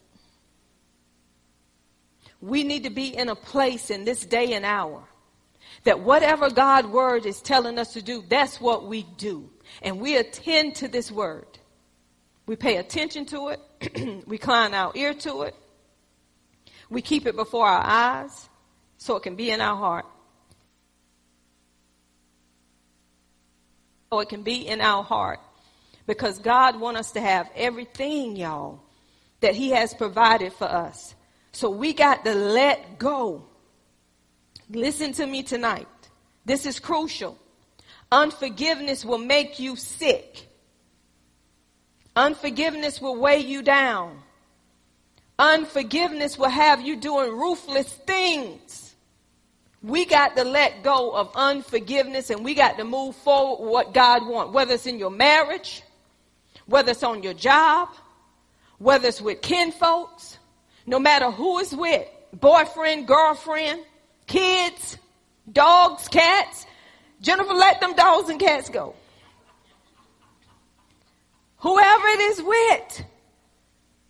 Speaker 2: We need to be in a place in this day and hour that whatever God word is telling us to do, that's what we do. and we attend to this word. We pay attention to it. [clears throat] we incline our ear to it. We keep it before our eyes so it can be in our heart. So it can be in our heart. Because God wants us to have everything, y'all, that He has provided for us. So we got to let go. Listen to me tonight. This is crucial. Unforgiveness will make you sick. Unforgiveness will weigh you down. Unforgiveness will have you doing ruthless things. We got to let go of unforgiveness and we got to move forward what God wants, whether it's in your marriage, whether it's on your job, whether it's with kinfolks, no matter who is with, boyfriend, girlfriend, kids, dogs, cats. Jennifer, let them dogs and cats go. Whoever it is with,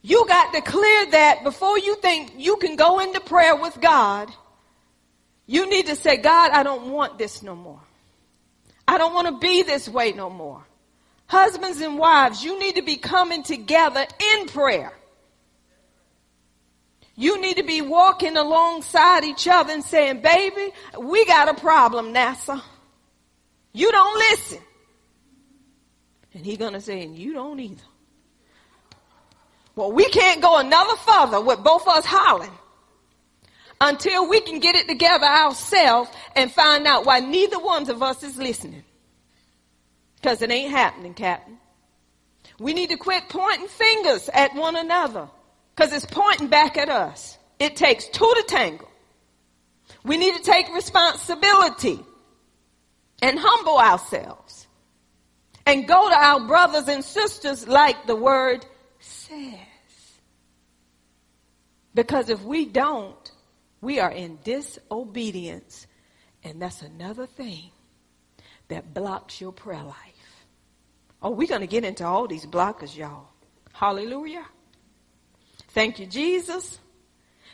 Speaker 2: you got to clear that before you think you can go into prayer with God. You need to say, God, I don't want this no more. I don't want to be this way no more. Husbands and wives, you need to be coming together in prayer. You need to be walking alongside each other and saying, baby, we got a problem, NASA. You don't listen. And he's going to say, and you don't either. Well, we can't go another further with both of us hollering until we can get it together ourselves and find out why neither one of us is listening. Because it ain't happening, Captain. We need to quit pointing fingers at one another because it's pointing back at us. It takes two to tangle. We need to take responsibility and humble ourselves and go to our brothers and sisters like the word says. Because if we don't, we are in disobedience. And that's another thing that blocks your prayer life. Oh, we're going to get into all these blockers, y'all. Hallelujah. Thank you, Jesus.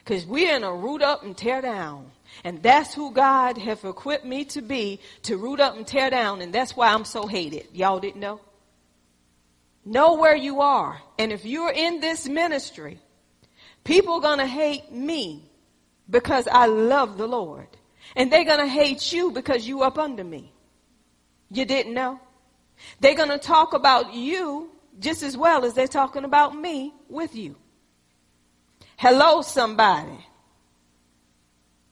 Speaker 2: Because we're in a root up and tear down. And that's who God have equipped me to be, to root up and tear down. And that's why I'm so hated. Y'all didn't know? Know where you are. And if you're in this ministry, people to hate me because I love the Lord. And they're to hate you because you up under me. You didn't know? They're to talk about you just as well as they're talking about me with you. Hello, somebody.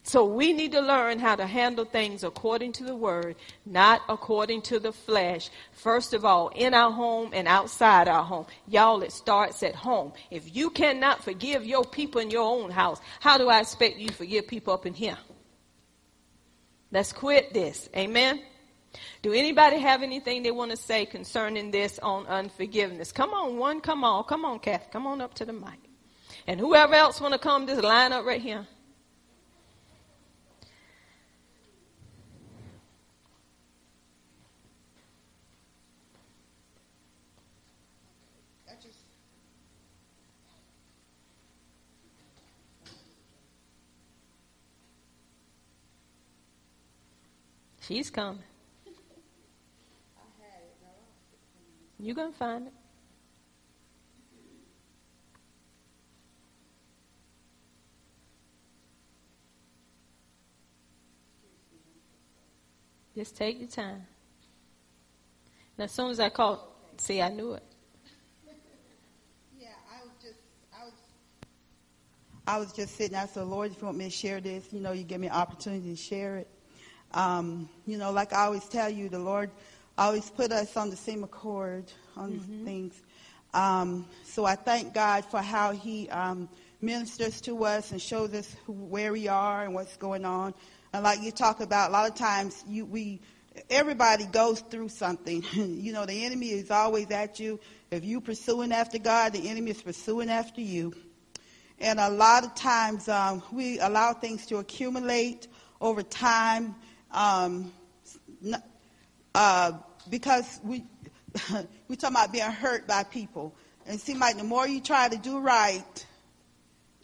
Speaker 2: So we need to learn how to handle things according to the word, not according to the flesh. First of all, in our home and outside our home. Y'all, it starts at home. If you cannot forgive your people in your own house, how do I expect you to forgive people up in here? Let's quit this. Amen. Do anybody have anything they want to say concerning this on unforgiveness? Come on, one, come on, come on, Kathy, come on up to the mic. And whoever else want to come, just line up right here. She's coming. You're going to find it. Just take your time. And as soon as I called, see, I knew it.
Speaker 3: Yeah, I was just, I was, I was just sitting. I said, Lord, if you want me to share this, you know, you give me an opportunity to share it. Um, you know, like I always tell you, the Lord always put us on the same accord on mm-hmm. things. Um, so I thank God for how He um, ministers to us and shows us who, where we are and what's going on. And like you talk about, a lot of times you, we, everybody goes through something. [laughs] you know, the enemy is always at you. If you pursuing after God, the enemy is pursuing after you. And a lot of times um, we allow things to accumulate over time um, uh, because we [laughs] we talking about being hurt by people. And it seems like the more you try to do right,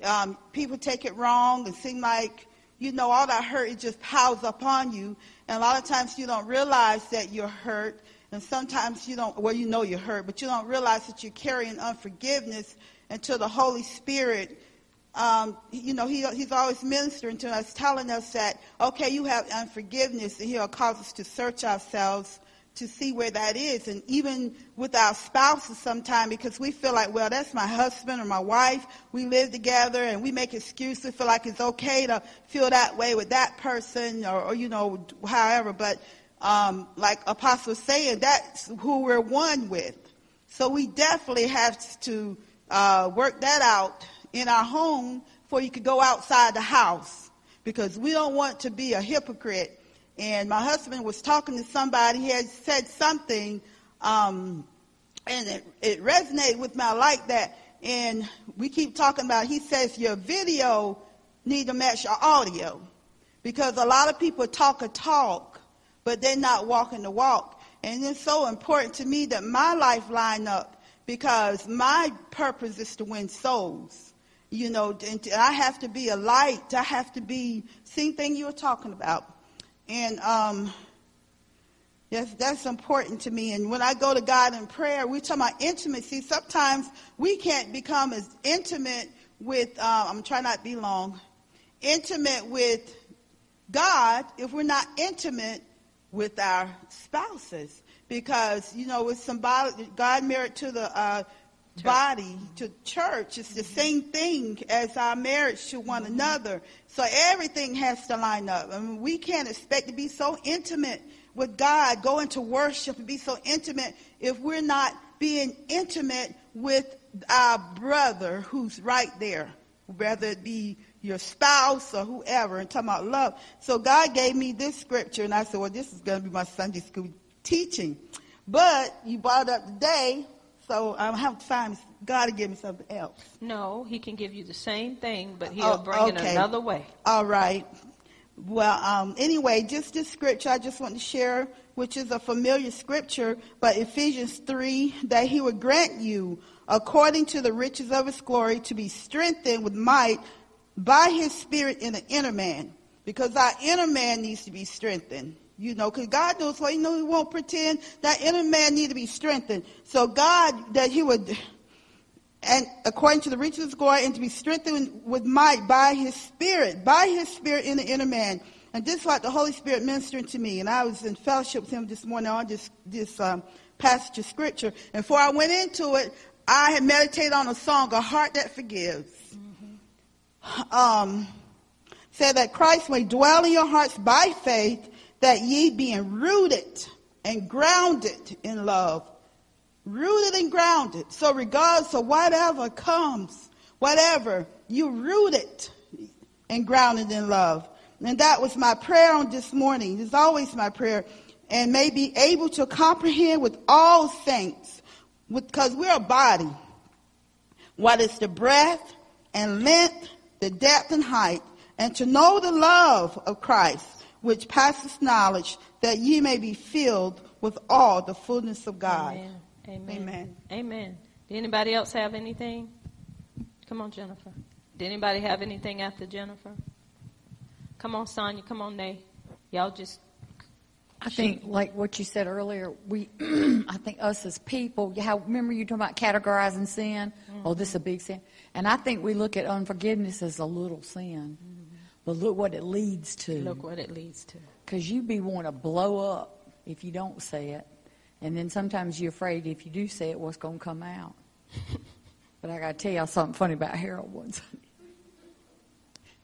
Speaker 3: um, people take it wrong. It seems like you know, all that hurt, it just piles upon you. And a lot of times you don't realize that you're hurt. And sometimes you don't, well, you know you're hurt, but you don't realize that you're carrying unforgiveness until the Holy Spirit um, you know, he, he's always ministering to us, telling us that, okay, you have unforgiveness, and he'll cause us to search ourselves to see where that is. And even with our spouses sometimes, because we feel like, well, that's my husband or my wife. We live together and we make excuses, feel like it's okay to feel that way with that person or, or you know, however. But um, like Apostle saying, that's who we're one with. So we definitely have to uh, work that out in our home before you could go outside the house because we don't want to be a hypocrite. And my husband was talking to somebody. He had said something, um, and it, it resonated with me. I like that. And we keep talking about. He says your video need to match your audio because a lot of people talk a talk, but they're not walking the walk. And it's so important to me that my life line up because my purpose is to win souls you know, I have to be a light. I have to be same thing you were talking about, and um, yes, that's important to me. And when I go to God in prayer, we talk about intimacy. Sometimes we can't become as intimate with. Uh, I'm trying not to be long. Intimate with God if we're not intimate with our spouses, because you know, with somebody, God married to the. Uh, church. body to church. It's the same thing as our marriage to one mm-hmm. another. So everything has to line up. I mean, we can't expect to be so intimate with God, go into worship and be so intimate if we're not being intimate with our brother who's right there, whether it be your spouse or whoever, and talking about love. So God gave me this scripture, and I said, well, this is going to be my Sunday school teaching. But you brought up today, so I have to find God to give me something else.
Speaker 2: No, He can give you the same thing, but He'll oh, bring okay. it another way.
Speaker 3: All right. Well, um, anyway, just this scripture I just want to share, which is a familiar scripture, but Ephesians 3, that He would grant you, according to the riches of His glory, to be strengthened with might by His Spirit in the inner man, because our inner man needs to be strengthened. You know, because God knows what He knows. He won't pretend that inner man need to be strengthened. So God, that He would, and according to the riches of His glory, and to be strengthened with might by His Spirit, by His Spirit in the inner man. And this is like the Holy Spirit ministering to me. And I was in fellowship with Him this morning on this this um, passage of Scripture. And before I went into it, I had meditated on a song, "A Heart That Forgives." Mm-hmm. Um, said that Christ may dwell in your hearts by faith that ye being rooted and grounded in love. Rooted and grounded. So regardless of whatever comes, whatever, you rooted and grounded in love. And that was my prayer on this morning. It's always my prayer. And may be able to comprehend with all saints, because we're a body, what is the breadth and length, the depth and height, and to know the love of Christ which passes knowledge, that ye may be filled with all the fullness of God.
Speaker 2: Amen. Amen. Amen. Amen. Did anybody else have anything? Come on, Jennifer. Did anybody have anything after Jennifer? Come on, Sonia. Come on, Nay. Y'all just.
Speaker 4: I think, like what you said earlier, we, [clears throat] I think us as people, how remember you talking about categorizing sin? Mm-hmm. Oh, this is a big sin, and I think we look at unforgiveness as a little sin. Mm-hmm. But look what it leads to.
Speaker 2: Look what it leads to.
Speaker 4: Because you be want to blow up if you don't say it. And then sometimes you're afraid if you do say it, what's going to come out. [laughs] but I got to tell y'all something funny about Harold once.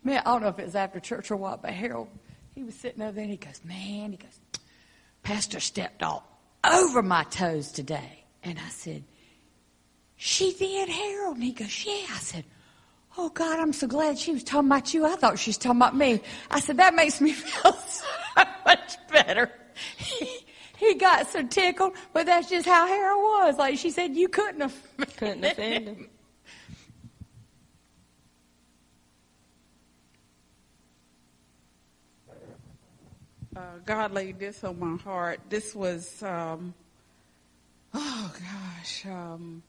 Speaker 4: Man, I don't know if it was after church or what, but Harold, he was sitting over there and he goes, Man, he goes, Pastor stepped all over my toes today. And I said, She did, Harold? And he goes, Yeah. I said, Oh God, I'm so glad she was talking about you. I thought she was talking about me. I said, that makes me [laughs] feel so much better. He, he got so tickled, but that's just how Harold was. Like she said, you couldn't have. [laughs]
Speaker 2: Couldn't offend him.
Speaker 5: Uh, God laid this on my heart. This was, um, oh gosh, um,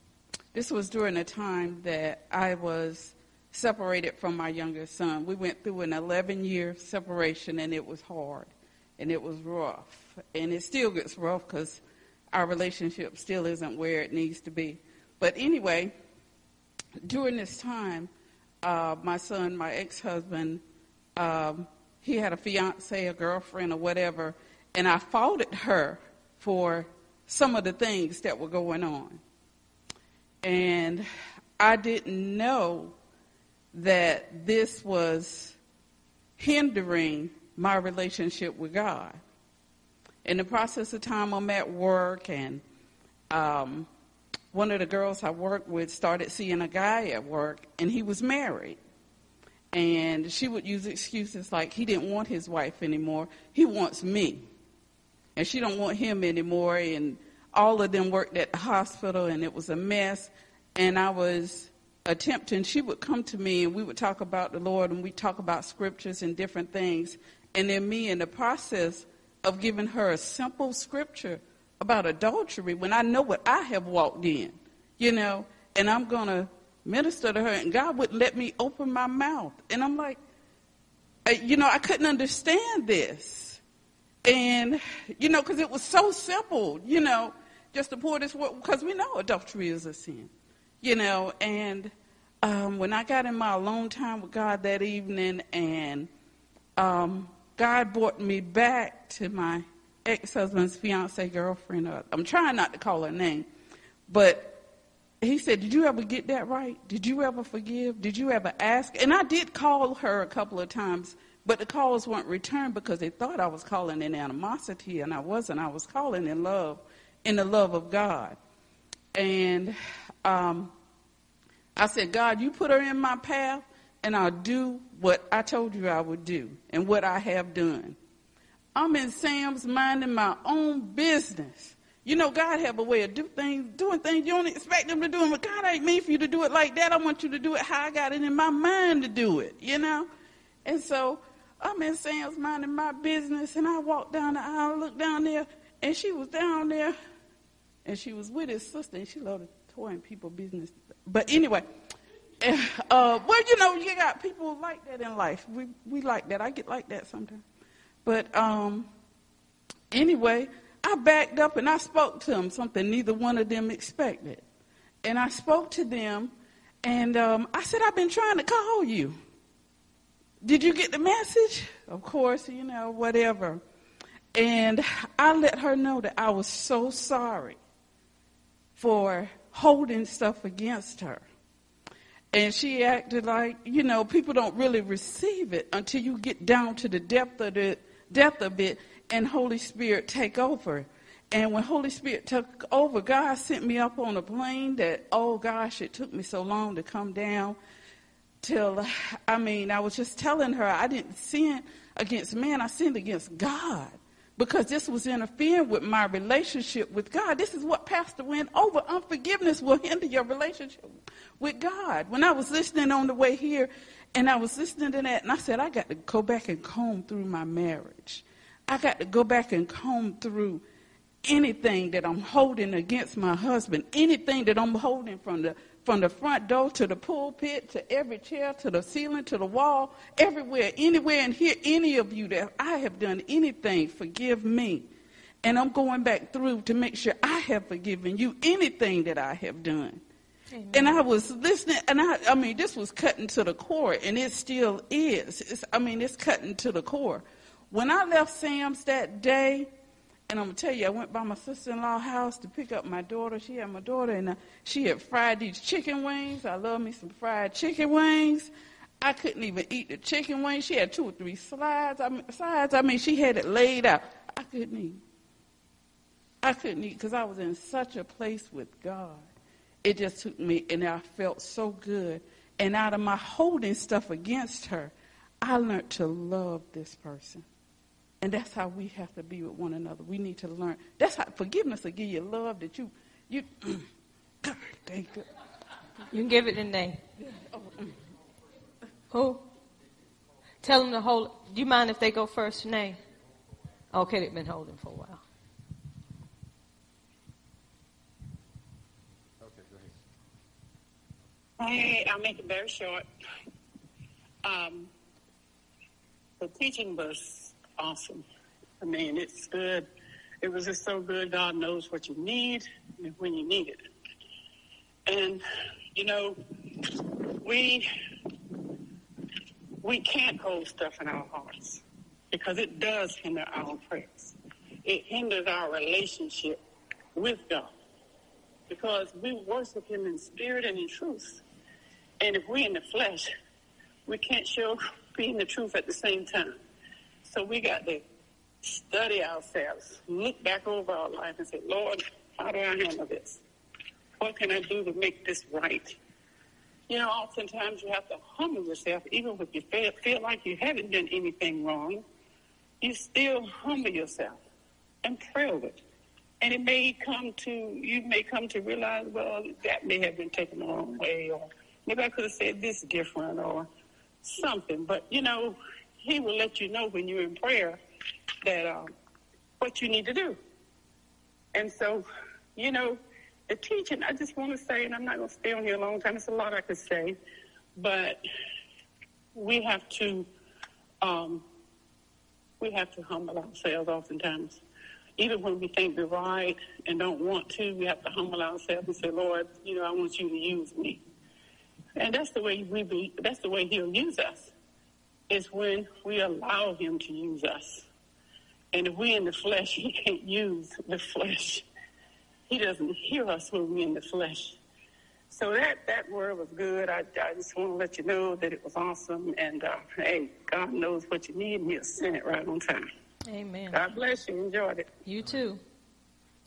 Speaker 5: this was during a time that I was separated from my youngest son. We went through an 11 year separation and it was hard and it was rough. And it still gets rough because our relationship still isn't where it needs to be. But anyway, during this time, uh, my son, my ex-husband, um, he had a fiance, a girlfriend, or whatever, and I faulted her for some of the things that were going on. And I didn't know that this was hindering my relationship with God. In the process of time, I'm at work, and um, one of the girls I worked with started seeing a guy at work, and he was married. And she would use excuses like he didn't want his wife anymore. He wants me. And she don't want him anymore. And all of them worked at the hospital, and it was a mess. And I was attempting, she would come to me, and we would talk about the Lord, and we talk about scriptures and different things. And then me, in the process of giving her a simple scripture about adultery, when I know what I have walked in, you know, and I'm going to minister to her, and God wouldn't let me open my mouth. And I'm like, uh, you know, I couldn't understand this. And, you know, because it was so simple, you know, just to pour this word, because we know adultery is a sin, you know. And um, when I got in my alone time with God that evening, and um, God brought me back to my ex husband's fiance girlfriend. I'm trying not to call her name, but he said, Did you ever get that right? Did you ever forgive? Did you ever ask? And I did call her a couple of times, but the calls weren't returned because they thought I was calling in animosity, and I wasn't. I was calling in love, in the love of God. And um, I said, God, you put her in my path, and I'll do what I told you I would do and what I have done. I'm in Sam's minding my own business. You know, God have a way of do things, doing things you don't expect him to do. But God ain't mean for you to do it like that. I want you to do it how I got it in my mind to do it, you know? And so I'm in Sam's minding my business, and I walked down the aisle, looked down there, and she was down there, and she was with his sister, and she loved toying people business. But anyway, uh, well, you know, you got people like that in life. We we like that. I get like that sometimes. But um, anyway, I backed up and I spoke to them, something neither one of them expected. And I spoke to them and um, I said, I've been trying to call you. Did you get the message? Of course, you know, whatever. And I let her know that I was so sorry for holding stuff against her. And she acted like, you know, people don't really receive it until you get down to the depth of the depth of it and Holy Spirit take over. And when Holy Spirit took over, God sent me up on a plane that, oh gosh, it took me so long to come down till, I mean, I was just telling her I didn't sin against man, I sinned against God because this was interfering with my relationship with God. This is what Pastor went over. Unforgiveness will hinder your relationship with God. When I was listening on the way here, and I was listening to that, and I said, I got to go back and comb through my marriage. I got to go back and comb through anything that I'm holding against my husband, anything that I'm holding from the from the front door to the pulpit to every chair to the ceiling to the wall, everywhere, anywhere, and here, any of you that I have done anything, forgive me. And I'm going back through to make sure I have forgiven you anything that I have done. Amen. And I was listening, and I, I mean, this was cutting to the core, and it still is. It's, I mean, it's cutting to the core. When I left Sam's that day, and I'm gonna tell you, I went by my sister-in-law house to pick up my daughter. She had my daughter, and uh, she had fried these chicken wings. I love me some fried chicken wings. I couldn't even eat the chicken wings. She had two or three slides. I mean, sides. I mean, she had it laid out. I couldn't eat. I couldn't eat because I was in such a place with God. It just took me, and I felt so good. And out of my holding stuff against her, I learned to love this person. And that's how we have to be with one another. We need to learn. That's how forgiveness will give you love that you, you, [clears throat] thank you.
Speaker 2: You can give it a name. Who? Tell them to hold. Do you mind if they go first, name? Okay, they've been holding for a while.
Speaker 6: Okay, go ahead. Hey, I'll make it very short. Um, the teaching was awesome. I mean, it's good. it was just so good. God knows what you need and when you need it. And, you know, we we can't hold stuff in our hearts because it does hinder our prayers. It hinders our relationship with God because we worship Him in spirit and in truth. And if we're in the flesh, we can't show being the truth at the same time. So we got to study ourselves, look back over our life and say, Lord, how do I handle this? What can I do to make this right? You know, oftentimes you have to humble yourself, even if you feel, like you haven't done anything wrong. You still humble yourself and pray over it. And it may come to, you may come to realize, well, that may have been taken the wrong way, or maybe I could have said this different, or something. But, you know, he will let you know when you're in prayer that um, what you need to do. And so, you know, the teaching, I just want to say, and I'm not going to stay on here a long time. It's a lot I could say, but we have to, um, we have to humble ourselves oftentimes. Even when we think we're right and don't want to, we have to humble ourselves and say, Lord, you know, I want you to use me. And that's the way we be, that's the way he'll use us, is when we allow him to use us. And if we're in the flesh, he can't use the flesh. He doesn't hear us when we're in the flesh. So that, that word was good. I, I just want to let you know that it was awesome. And uh, hey, God knows what you need, and He'll send it right on time.
Speaker 2: Amen.
Speaker 6: God bless you. Enjoyed it.
Speaker 2: You too.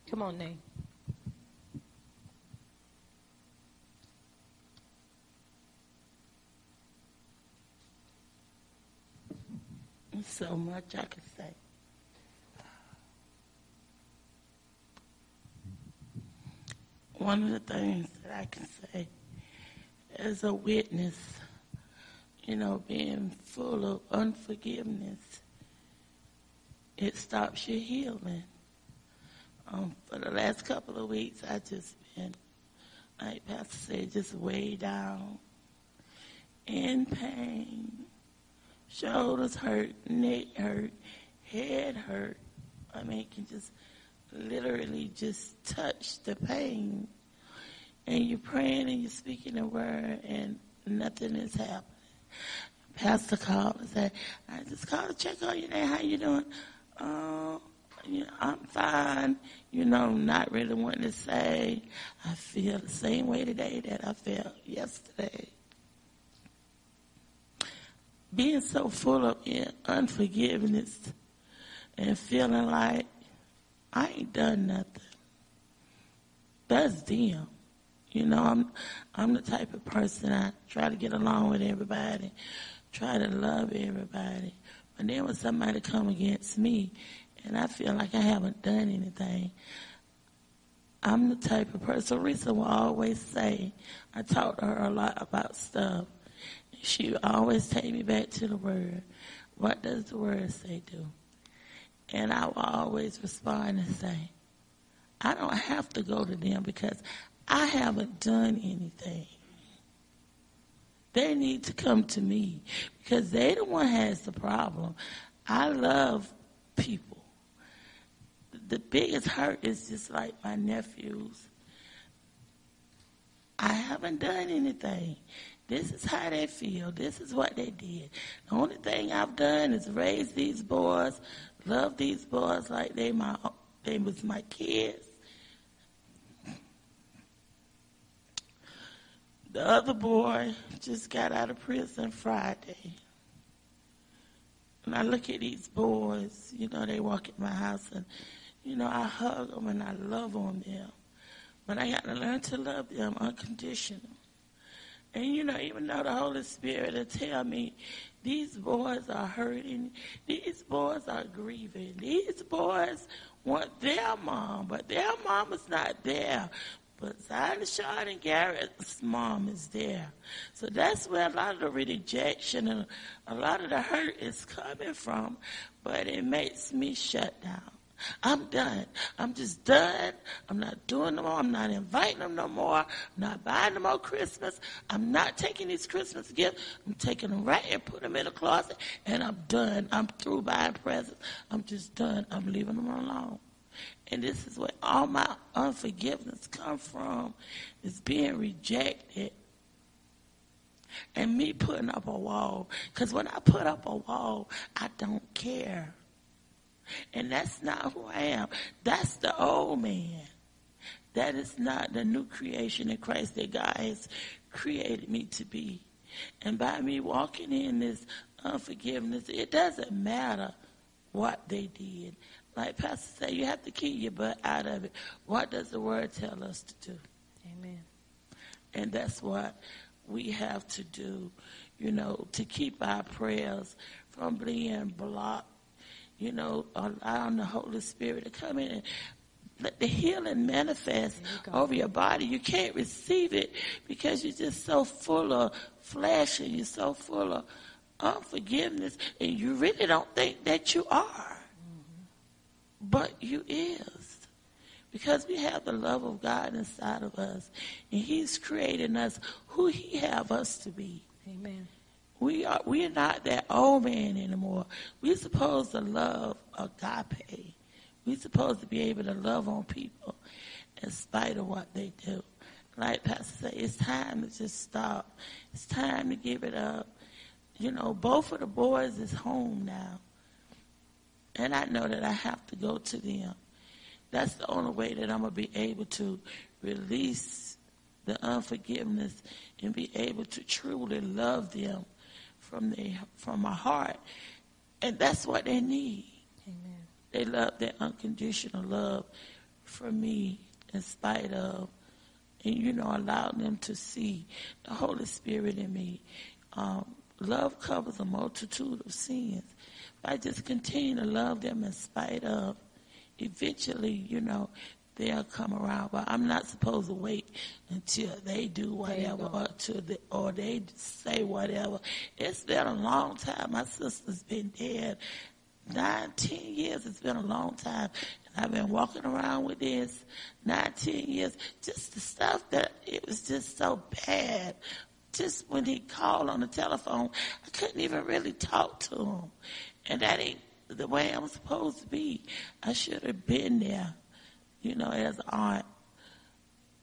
Speaker 2: Come on, Nate.
Speaker 7: So much I could say. one of the things that I can say as a witness, you know, being full of unforgiveness, it stops your healing. Um, for the last couple of weeks, I just been, like Pastor said, just way down, in pain, shoulders hurt, neck hurt, head hurt. I mean, you can just literally just touch the pain. And you're praying and you're speaking the word and nothing is happening. Pastor called and said, I just called to check on you. How you doing? Oh, you know, I'm fine. You know, not really wanting to say. I feel the same way today that I felt yesterday. Being so full of unforgiveness and feeling like I ain't done nothing. That's them. You know, I'm I'm the type of person I try to get along with everybody, try to love everybody. But then when somebody come against me and I feel like I haven't done anything, I'm the type of person, Risa will always say, I talk to her a lot about stuff. She always take me back to the word. What does the word say do? And I will always respond and say, I don't have to go to them because I haven't done anything. They need to come to me because they the one has the problem. I love people. The biggest hurt is just like my nephews. I haven't done anything. This is how they feel. This is what they did. The only thing I've done is raise these boys love these boys like they my they was my kids. The other boy just got out of prison Friday. And I look at these boys, you know, they walk in my house and, you know, I hug them and I love on them. But I got to learn to love them unconditional. And, you know, even though the Holy Spirit will tell me these boys are hurting. These boys are grieving. These boys want their mom, but their mom is not there. But Zion Sean and Garrett's mom is there. So that's where a lot of the rejection and a lot of the hurt is coming from. But it makes me shut down. I'm done. I'm just done. I'm not doing no more. I'm not inviting them no more. I'm not buying no more Christmas. I'm not taking these Christmas gifts. I'm taking them right and putting them in a the closet and I'm done. I'm through buying presents. I'm just done. I'm leaving them alone. And this is where all my unforgiveness come from, is being rejected. And me putting up a wall. Because when I put up a wall, I don't care. And that's not who I am. That's the old man. That is not the new creation in Christ that God has created me to be. And by me walking in this unforgiveness, it doesn't matter what they did. Like Pastor said, you have to keep your butt out of it. What does the word tell us to do?
Speaker 2: Amen.
Speaker 7: And that's what we have to do, you know, to keep our prayers from being blocked, you know, allowing the Holy Spirit to come in and let the healing manifest you over your body. You can't receive it because you're just so full of flesh and you're so full of unforgiveness and you really don't think that you are. Mm-hmm. But you is. Because we have the love of God inside of us. And He's creating us who He have us to be.
Speaker 2: Amen.
Speaker 7: We are we are not that old man anymore. We're supposed to love agape. We're supposed to be able to love on people in spite of what they do. Like Pastor said, it's time to just stop. It's time to give it up. You know, both of the boys is home now. And I know that I have to go to them. That's the only way that I'm going to be able to release the unforgiveness and be able to truly love them from their, from my heart. And that's what they need. They love that unconditional love for me in spite of, and you know, allow them to see the Holy Spirit in me. Um, love covers a multitude of sins. If I just continue to love them in spite of, eventually, you know, they'll come around. But I'm not supposed to wait until they do whatever or to the, or they say whatever. It's been a long time. My sister's been dead nine, ten years. It's been a long time. And I've been walking around with this nine, ten years. Just the stuff that it was just so bad. Just when he called on the telephone, I couldn't even really talk to him. And that ain't the way I'm supposed to be. I should have been there, you know, as aunt,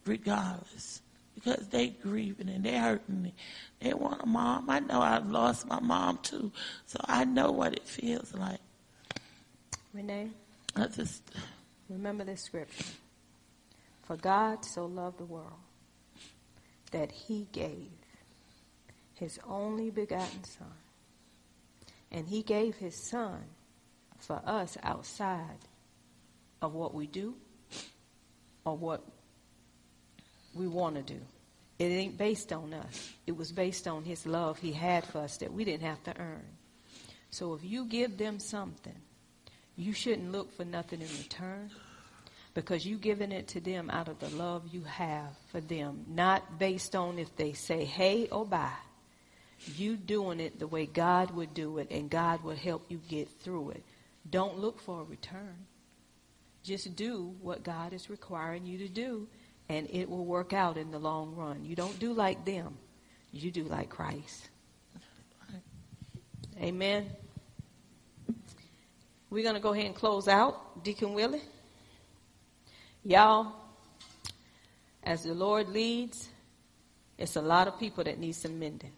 Speaker 7: regardless. Because they grieving and they hurting me. They want a mom. I know I've lost my mom too. So I know what it feels like.
Speaker 2: Renee?
Speaker 7: I just
Speaker 2: remember this scripture. For God so loved the world that he gave his only begotten son. And he gave his son for us outside of what we do or what we want to do. It ain't based on us. It was based on his love he had for us that we didn't have to earn. So if you give them something you shouldn't look for nothing in return because you giving it to them out of the love you have for them, not based on if they say hey or bye. You doing it the way God would do it, and God will help you get through it. Don't look for a return. Just do what God is requiring you to do, and it will work out in the long run. You don't do like them, you do like Christ. Amen. We're going to go ahead and close out. Deacon Willie. Y'all, as the Lord leads, it's a lot of people that need some mending.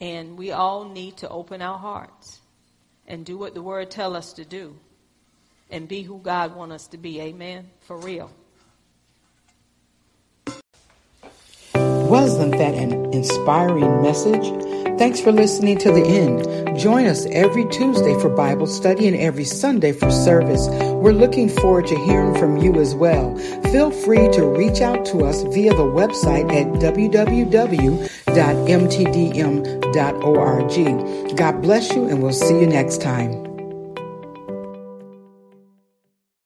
Speaker 2: And we all need to open our hearts and do what the word tell us to do and be who God want us to be. Amen. For real.
Speaker 1: Wasn't that an inspiring message? Thanks for listening to the end. Join us every Tuesday for Bible study and every Sunday for service. We're looking forward to hearing from you as well. Feel free to reach out to us via the website at www.mtdm.org. God bless you and we'll see you next time.